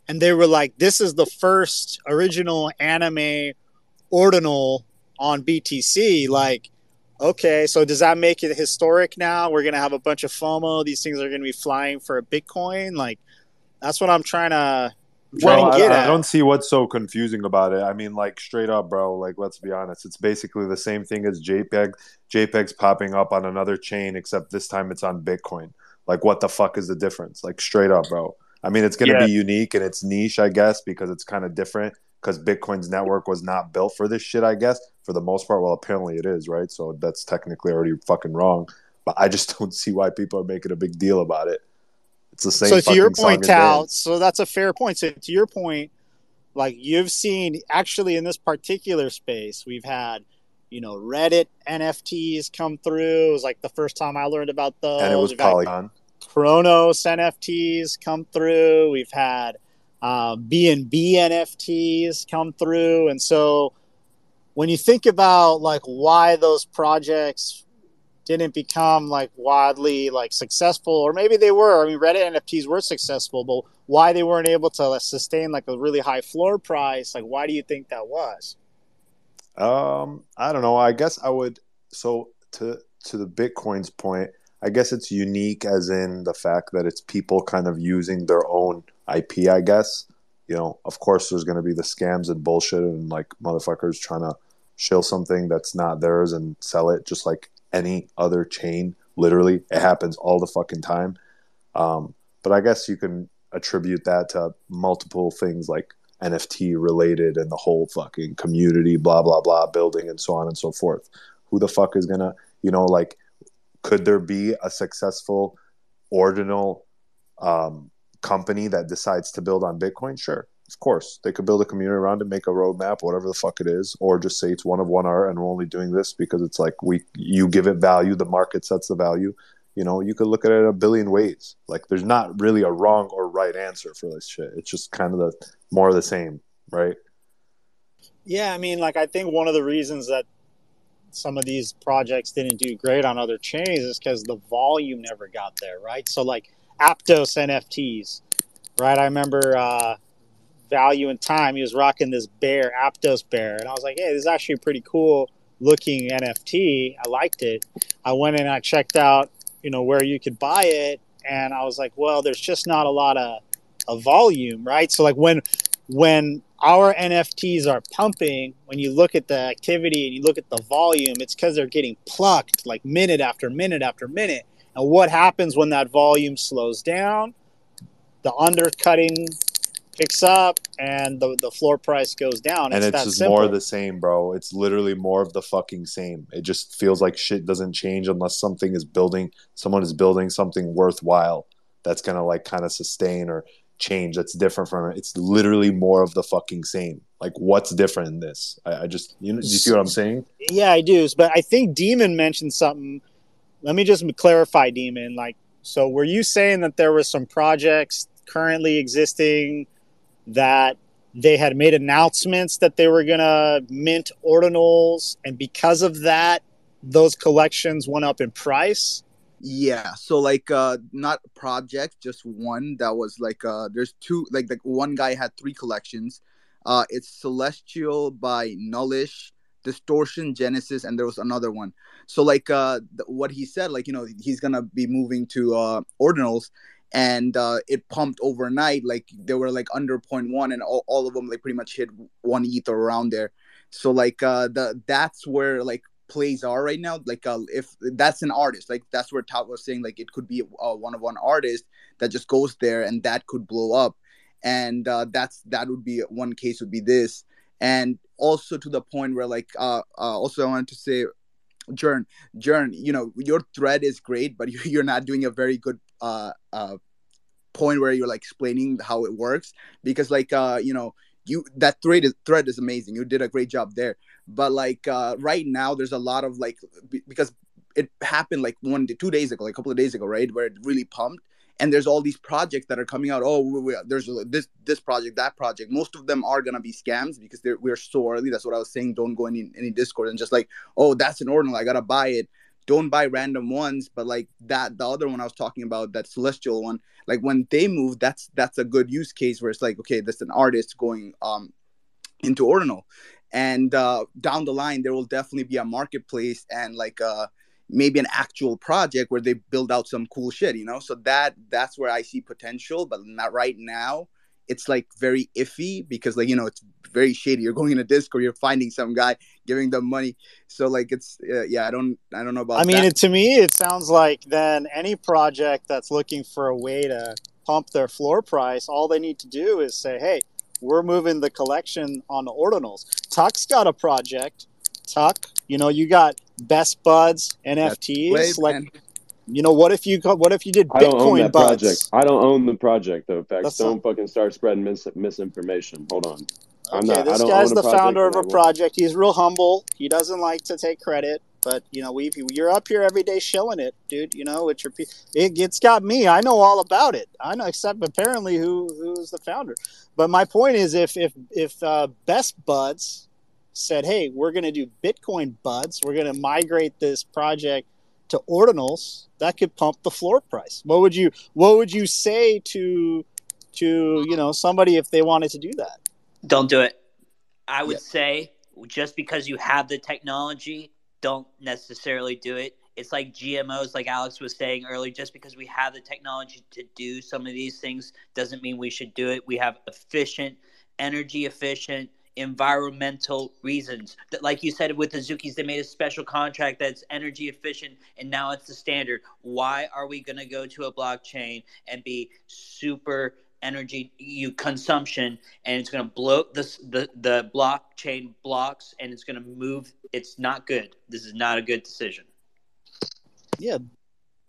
and they were like, "This is the first original anime ordinal on BTC." Like, okay, so does that make it historic now? We're gonna have a bunch of FOMO. These things are gonna be flying for a Bitcoin. Like, that's what I'm trying to. I'm trying Well, to I, get I at. don't see what's so confusing about it. I mean, like straight up, bro. Like, let's be honest. It's basically the same thing as JPEG. JPEG's popping up on another chain, except this time it's on Bitcoin. Like, what the fuck is the difference? Like, straight up, bro. I mean, it's gonna Yeah. be unique and it's niche, I guess, because it's kind of different. Because Bitcoin's network was not built for this shit, I guess. For the most part, well, apparently it is, right? So that's technically already fucking wrong. But I just *laughs* don't see why people are making a big deal about it. It's the same. so to your point Tal, so that's a fair point so to your point like you've seen actually in this particular space we've had you know reddit nfts come through it was like the first time i learned about those and it was We've Polygon. cronos nfts come through we've had um, bnb nfts come through and so when you think about like why those projects didn't become like wildly like successful or maybe they were i mean reddit nfts were successful but why they weren't able to sustain like a really high floor price like why do you think that was Um, I don't know. I guess I would. So to to the Bitcoin's point, I guess it's unique as in the fact that it's people kind of using their own IP. I guess you know. Of course, there's going to be the scams and bullshit and like motherfuckers trying to shill something that's not theirs and sell it just like any other chain. Literally, it happens all the fucking time. Um, but I guess you can attribute that to multiple things like NFT related and the whole fucking community, blah, blah, blah, building and so on and so forth. Who the fuck is gonna, you know, like, could there be a successful ordinal um, company that decides to build on Bitcoin? Sure, of course. They could build a community around it, make a roadmap, whatever the fuck it is, or just say it's one of one art and we're only doing this because it's like we you give it value, the market sets the value. You know, you could look at it a billion ways. Like there's not really a wrong or right answer for this shit. It's just kind of the more of the same, right? yeah i mean like i think one of the reasons that some of these projects didn't do great on other chains is because the volume never got there right so like aptos nfts right? I remember uh value and time he was rocking this bear aptos bear and i was like hey this is actually a pretty cool looking nft i liked it. I went and i checked out you know where you could buy it and i was like well there's just not a lot of, of volume right? So like when when our nfts are pumping when you look at the activity and you look at the volume it's because they're getting plucked like minute after minute after minute and what happens when that volume slows down the undercutting picks up and the, the floor price goes down. and It's it's just simple. more of the same, bro. It's literally more of the fucking same. It just feels like shit doesn't change unless something is building, someone is building something worthwhile that's gonna like kind of sustain or change. That's different from it. It's literally more of the fucking same. Like, what's different in this? I, I just, you know, do you see what I'm saying? Yeah, I do. But I think Demon mentioned something. Let me just clarify, Demon. Like, so were you saying that there were some projects currently existing that they had made announcements that they were gonna mint ordinals, and because of that, those collections went up in price? Yeah, so like uh not project, just one that was like uh there's two like like one guy had three collections. Uh it's Celestial by Nullish, Distortion, Genesis, and there was another one. So like uh th- what he said, like you know, he's gonna be moving to uh ordinals and uh it pumped overnight, like they were like under 0.1 and all, all of them like pretty much hit one ether around there. So like uh the that's where like plays are right now like uh, if that's an artist like that's where Todd was saying like it could be a one of one artist that just goes there and that could blow up and uh, that's that would be one case would be this and also to the point where like uh, uh also i wanted to say Jern, Jern, you know your thread is great but *laughs* you- you're not doing a very good uh uh point where you're like explaining how it works because like uh you know you that thread is thread is amazing. You did a great job there. But like uh right now there's a lot of like be- because it happened like one two days ago like a couple of days ago right where it really pumped and there's all these projects that are coming out. Oh we, we, there's this this project that project. Most of them are gonna be scams because we're so early. That's what i was saying. Don't go in any, any discord and just like oh that's an ordinal i gotta buy it. Don't buy random ones, but like that the other one I was talking about, that celestial one, like when they move, that's that's a good use case where it's like, okay, that's an artist going um into ordinal. And uh down the line there will definitely be a marketplace and like uh maybe an actual project where they build out some cool shit, you know? So that that's where I see potential, but not right now. It's like very iffy because like you know it's very shady. You're going in a Discord, you're finding some guy giving them money. So like it's uh, yeah, I don't I don't know about I mean, it, to me, it sounds like then any project that's looking for a way to pump their floor price, all they need to do is say, "Hey, we're moving the collection on the ordinals." Tuck's got a project. Tuck, you know, you got Best Buds NFTs. Wave, like, man. you know, what if you got, what if you did Bitcoin I don't own Bitcoin that Buds? project. I don't own the project though. Facts. That's Don't fucking start spreading mis- misinformation. Hold on. I'm Okay, not. I this don't guy's own the founder of and I a won't. project. He's real humble. He doesn't like to take credit, but you know, we you're up here every day shilling it, dude. You know, it's your pe- it, it's got me. I know all about it. I know, except apparently who who's the founder. But my point is, if if if uh, Best Buds said, "Hey, we're going to do Bitcoin Buds. We're going to migrate this project to ordinals," that could pump the floor price. What would you What would you say to to you know somebody if they wanted to do that? Don't do it. I would say just because you have the technology, don't necessarily do it. It's like GMOs, like Alex was saying earlier. Just because we have the technology to do some of these things doesn't mean we should do it. We have efficient, energy efficient, environmental reasons. That, like you said with the Zukis, they made a special contract that's energy efficient, and now it's the standard. Why are we going to go to a blockchain and be super energy you consumption and it's going to blow this the the blockchain blocks and it's going to move it's not good this is not a good decision yeah,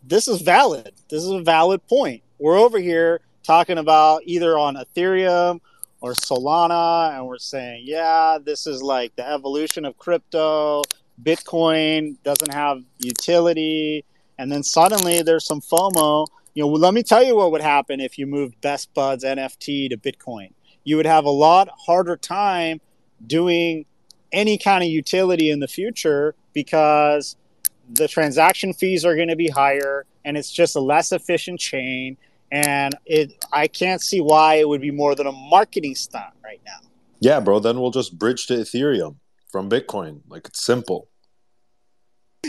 this is valid. This is a valid point. We're over here talking about either on Ethereum or Solana, and we're saying, yeah, this is like the evolution of crypto. Bitcoin doesn't have utility. And then suddenly there's some FOMO. You know, let me tell you what would happen if you moved Best Buds NFT to Bitcoin. You would have a lot harder time doing any kind of utility in the future because the transaction fees are going to be higher and it's just a less efficient chain and it i can't see why it would be more than a marketing stunt right now Yeah, bro. Then we'll just bridge to Ethereum from Bitcoin. Like it's simple.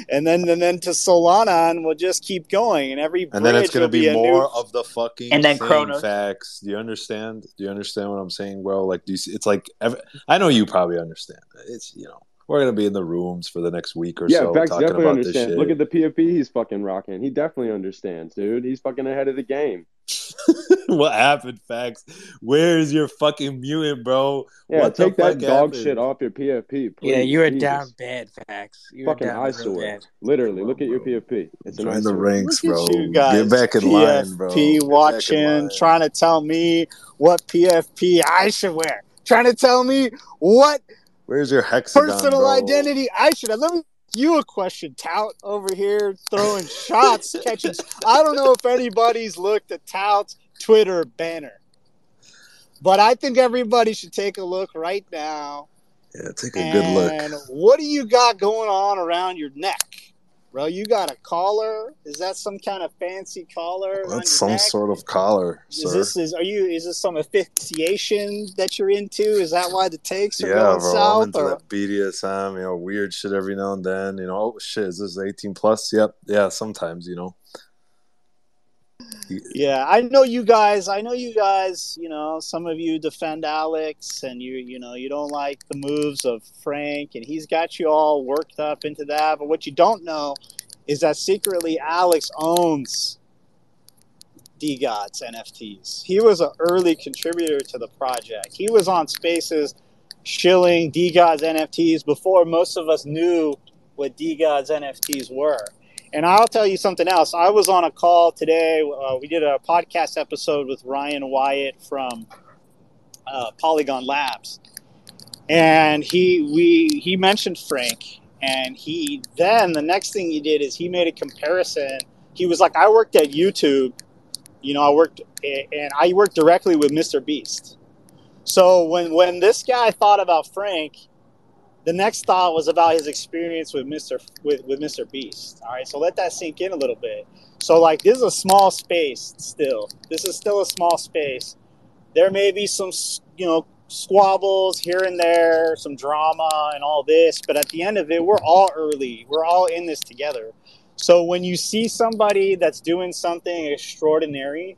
and then and then to solana and we'll just keep going and every And then it's bridge gonna will be more new of the fucking And then same Cronos. facts. Do you understand? Do you understand what I'm saying, bro? Like, do you see? It's like ev I know you probably understand. It's you know we're gonna be in the rooms for the next week or Yeah, so Vex talking definitely about this understands. shit. Look at the PFP he's fucking rocking. He definitely understands, dude. He's fucking ahead of the game. *laughs* what happened, facts? Where's your fucking mutant, bro? Yeah, what take the that fuck dog happened? shit off your PFP, please. yeah, you are Jesus. down bad, facts. You are Fucking down real eyesore. bad. Literally, look at your PFP. It's an Join the ranks, bro. you guys Get back in line, bro. pfp Get back in watching line. trying to tell me what pfp i should wear trying to tell me what Where's your hexagon, personal bro? identity i should have let me ask you a question tout over here throwing shots *laughs* catching i don't know if anybody's looked at tout's twitter banner but i think everybody should take a look right now Yeah, take a good look. what do you got going on around your neck bro you got a collar is that some kind of fancy collar That's some neck sort of collar, is sir. this is are you is this some asphyxiation that you're into is that why the takes are Yeah, going bro. I'm into or that BDSM, you know, weird shit every now and then. You know, oh shit, is this 18 plus? Yep. Yeah, sometimes, you know. Yeah, I know you guys. I know you guys. You know, some of you defend Alex, and you you know you don't like the moves of Frank, and he's got you all worked up into that. But what you don't know is that secretly Alex owns DeGods NFTs. He was an early contributor to the project. He was on Spaces shilling DeGods NFTs before most of us knew what DeGods NFTs were. And I'll tell you something else. I was on a call today. Uh, we did a podcast episode with Ryan Wyatt from uh, Polygon Labs, and he we he mentioned Frank, and he then the next thing he did is he made a comparison. He was like, "I worked at YouTube, you know, I worked and I worked directly with Mr. Beast. So when when this guy thought about Frank, the next thought was about his experience with Mr. with, with Mr. Beast. All right, so let that sink in a little bit. So like this is a small space still. This is still a small space. There may be some you know squabbles here and there, some drama and all this, but at the end of it, we're all early. We're all in this together. So when you see somebody that's doing something extraordinary,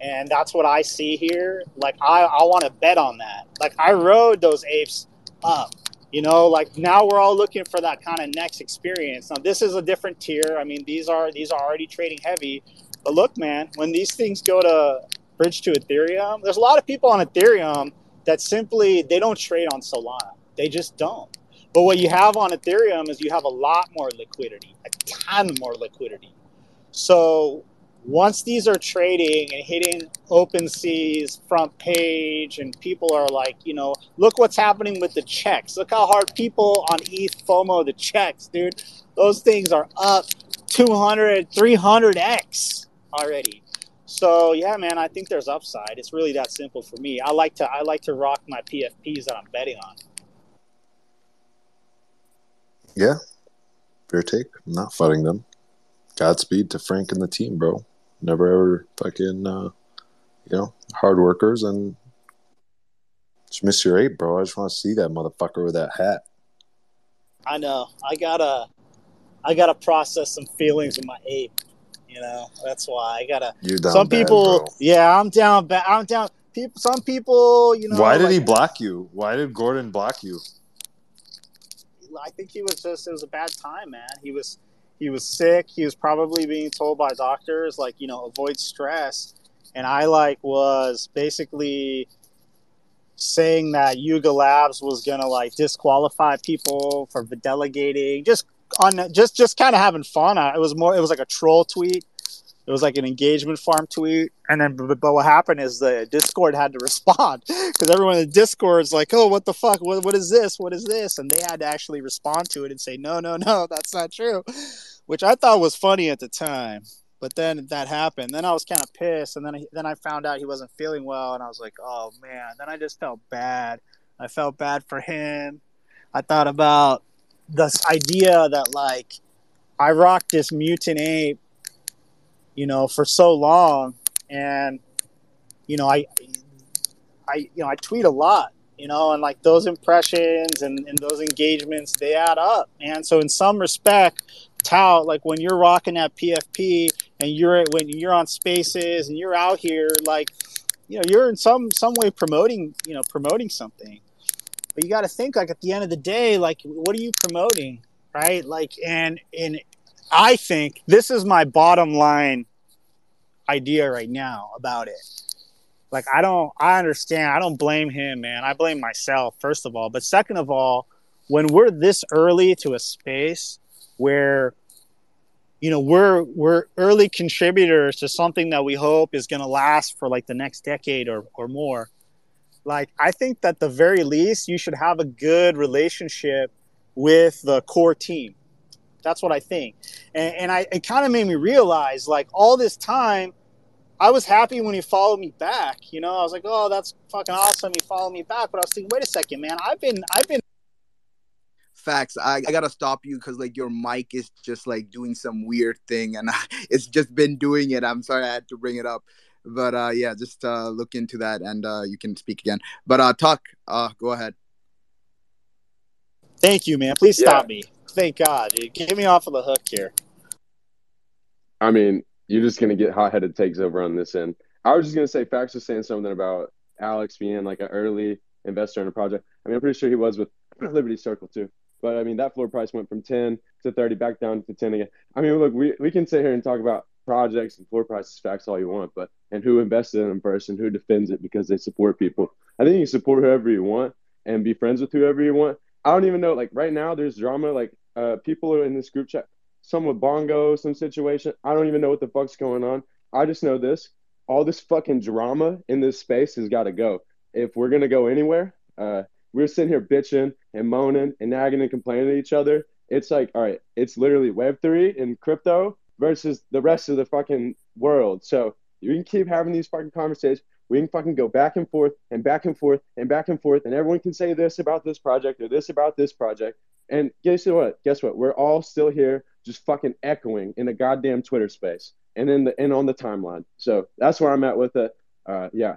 and that's what I see here, like I, I want to bet on that. Like I rode those apes up. You know, like now we're all looking for that kind of next experience. Now this is a different tier. I mean, these are these are already trading heavy. But look, man, when these things go to bridge to Ethereum, there's a lot of people on Ethereum that simply they don't trade on Solana. They just don't. But what you have on Ethereum is you have a lot more liquidity, a ton more liquidity. So once these are trading and hitting OpenSea's front page, and people are like, you know, look what's happening with the checks. Look how hard people on ETH FOMO the checks, dude. Those things are up 200, 300x already. So yeah, man, I think there's upside. It's really that simple for me. I like to I like to rock my PFPs that I'm betting on. Yeah, fair take. I'm not fighting them. Godspeed to Frank and the team, bro. Never ever fucking, uh, you know, hard workers and just miss your eight, bro. I just want to see that motherfucker with that hat. I know. I gotta, I gotta process some feelings with my ape. You know, that's why I gotta. You're down some bad, people, bro. yeah, I'm down. Bad. I'm down. People, some people, you know. Why did like- he block you? Why did Gordon block you? I think he was just it was a bad time, man. He was he was sick. He was probably being told by doctors like, you know, avoid stress. And I like was basically saying that Yuga Labs was gonna like disqualify people for delegating, just on just just kind of having fun. I, it was more it was like a troll tweet. It was like an engagement farm tweet, and then but, but what happened is the Discord had to respond *laughs* because everyone in the Discord is like, "Oh, what the fuck? What, what is this? What is this?" And they had to actually respond to it and say, "No, no, no, *laughs* that's not true," which I thought was funny at the time. But then that happened. Then I was kind of pissed, and then I, then I found out he wasn't feeling well, and I was like, "Oh man!" Then I just felt bad. I felt bad for him. I thought about this idea that like I rocked this mutant ape you know, for so long. And, you know, I, I, you know, I tweet a lot, you know, and like those impressions and, and those engagements, they add up, man. So in some respect, Tao, like when you're rocking that PFP and you're when you're on spaces and you're out here, like, you know, you're in some some way promoting, you know, promoting something. But you got to think like at the end of the day, like, what are you promoting, right? Like, and and I think this is my bottom line idea right now about it. Like I don't I understand. I don't blame him, man. I blame myself first of all, but second of all, when we're this early to a space where you know, we're we're early contributors to something that we hope is going to last for like the next decade or or more. Like I think that the very least you should have a good relationship with the core team. That's what I think. And, and I, it kind of made me realize, like, all this time, I was happy when he followed me back. You know, I was like, oh, that's fucking awesome. He followed me back. But I was thinking, wait a second, man. I've been, I've been. Facts. I, I gotta stop you because like your mic is just like doing some weird thing, and *laughs* it's just been doing it. I'm sorry I had to bring it up, but uh, yeah, just uh, look into that and uh, you can speak again. But uh, talk. Uh, go ahead. Thank you, man. Please Yeah. stop me. Thank God. Dude. Get me off of the hook here. I mean, you're just gonna get hot headed takes over on this end. I was just gonna say, Fax was saying something about Alex being like an early investor in a project. I mean, I'm pretty sure he was with *clears throat* Liberty Circle too. But I mean, that floor price went from 10 to 30, back down to 10 again. I mean, look, we, we can sit here and talk about projects and floor prices, facts all you want, but and who invested in them first and who defends it because they support people. I think you support whoever you want and be friends with whoever you want. I don't even know. Like right now, there's drama. Like uh, people are in this group chat. Some with bongo, some situation. I don't even know what the fuck's going on. I just know this. All this fucking drama in this space has got to go. If we're gonna go anywhere, uh, we're sitting here bitching and moaning and nagging and complaining to each other. It's like, all right, it's literally Web three and crypto versus the rest of the fucking world. So you can keep having these fucking conversations. We can fucking go back and forth and back and forth and back and forth, and everyone can say this about this project or this about this project. And guess what? Guess what? We're all still here, just fucking echoing in the goddamn Twitter space and in the and on the timeline. So that's where I'm at with it. Uh, yeah,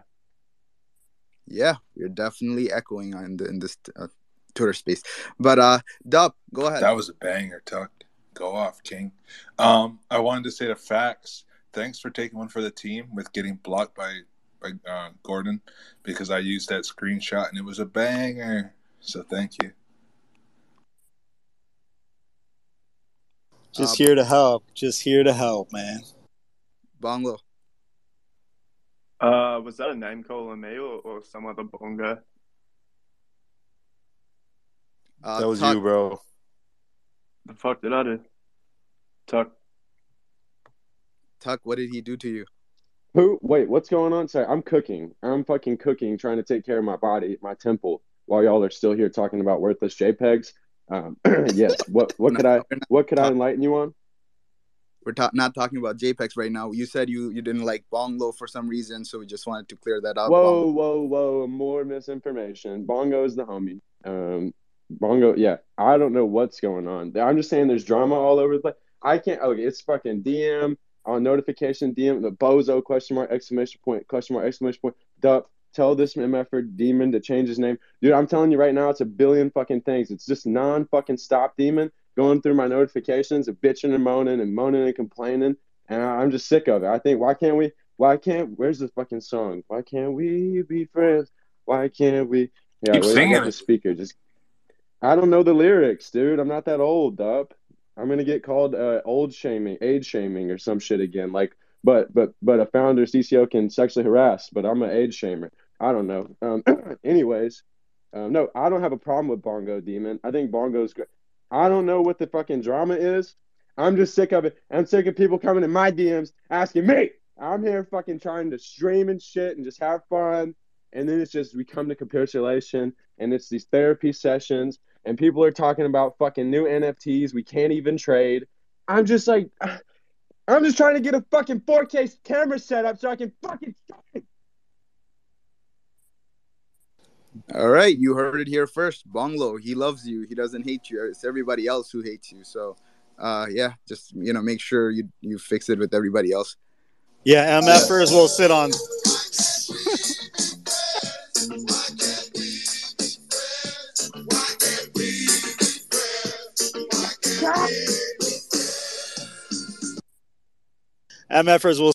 Yeah, we're definitely echoing on the, in this uh, Twitter space. But uh, Dub, go ahead. That was a banger, Tuck. Go off, King. Um, I wanted to say the facts. Thanks for taking one for the team with getting blocked by by uh, Gordon because I used that screenshot and it was a banger. So thank you. Just here to help. Just here to help, man. Bongo. Uh, was that a name call on me or, or some other bonga? Uh, that was Tuck, you, bro. The fuck did I do? Tuck. Tuck, what did he do to you? Who? Wait, what's going on? Sorry, I'm cooking. I'm fucking cooking, trying to take care of my body, my temple, while y'all are still here talking about worthless JPEGs. Um, *clears throat* yes. What? What could I? What could I enlighten you on? We're ta- not talking about JPEGs right now. You said you, you didn't like Bongo for some reason, so we just wanted to clear that up. Whoa, whoa, whoa! More misinformation. Bongo is the homie. Um, Bongo, yeah. I don't know what's going on. I'm just saying there's drama all over the place. I can't. Okay, it's fucking DM on notification. DM the bozo question mark exclamation point question mark exclamation point. Dup. Tell this MFer demon to change his name, dude. I'm telling you right now, it's a billion fucking things. It's just non fucking stop demon going through my notifications and bitching and moaning and moaning and complaining, and I'm just sick of it. I think why can't we? Why can't? Where's the fucking song? Why can't we be friends? Why can't we? Yeah, Keep singing the speaker. Just I don't know the lyrics, dude. I'm not that old, up. I'm gonna get called uh, old shaming, age shaming, or some shit again. Like, but but but a founder CCO can sexually harass, but I'm an age shamer. I don't know. Um, *clears throat* anyways, um, no, I don't have a problem with Bongo Demon. I think Bongo's great. I don't know what the fucking drama is. I'm just sick of it. I'm sick of people coming in my DMs asking me. I'm here fucking trying to stream and shit and just have fun. And then it's just we come to capitulation and it's these therapy sessions and people are talking about fucking new NFTs we can't even trade. I'm just like, *sighs* I'm just trying to get a fucking 4K camera set up so I can fucking stream. All right, you heard it here first. Bonglo, he loves you. He doesn't hate you. It's everybody else who hates you. So, uh, yeah, just you know, make sure you you fix it with everybody else. Yeah, MFers will sit on. MFers will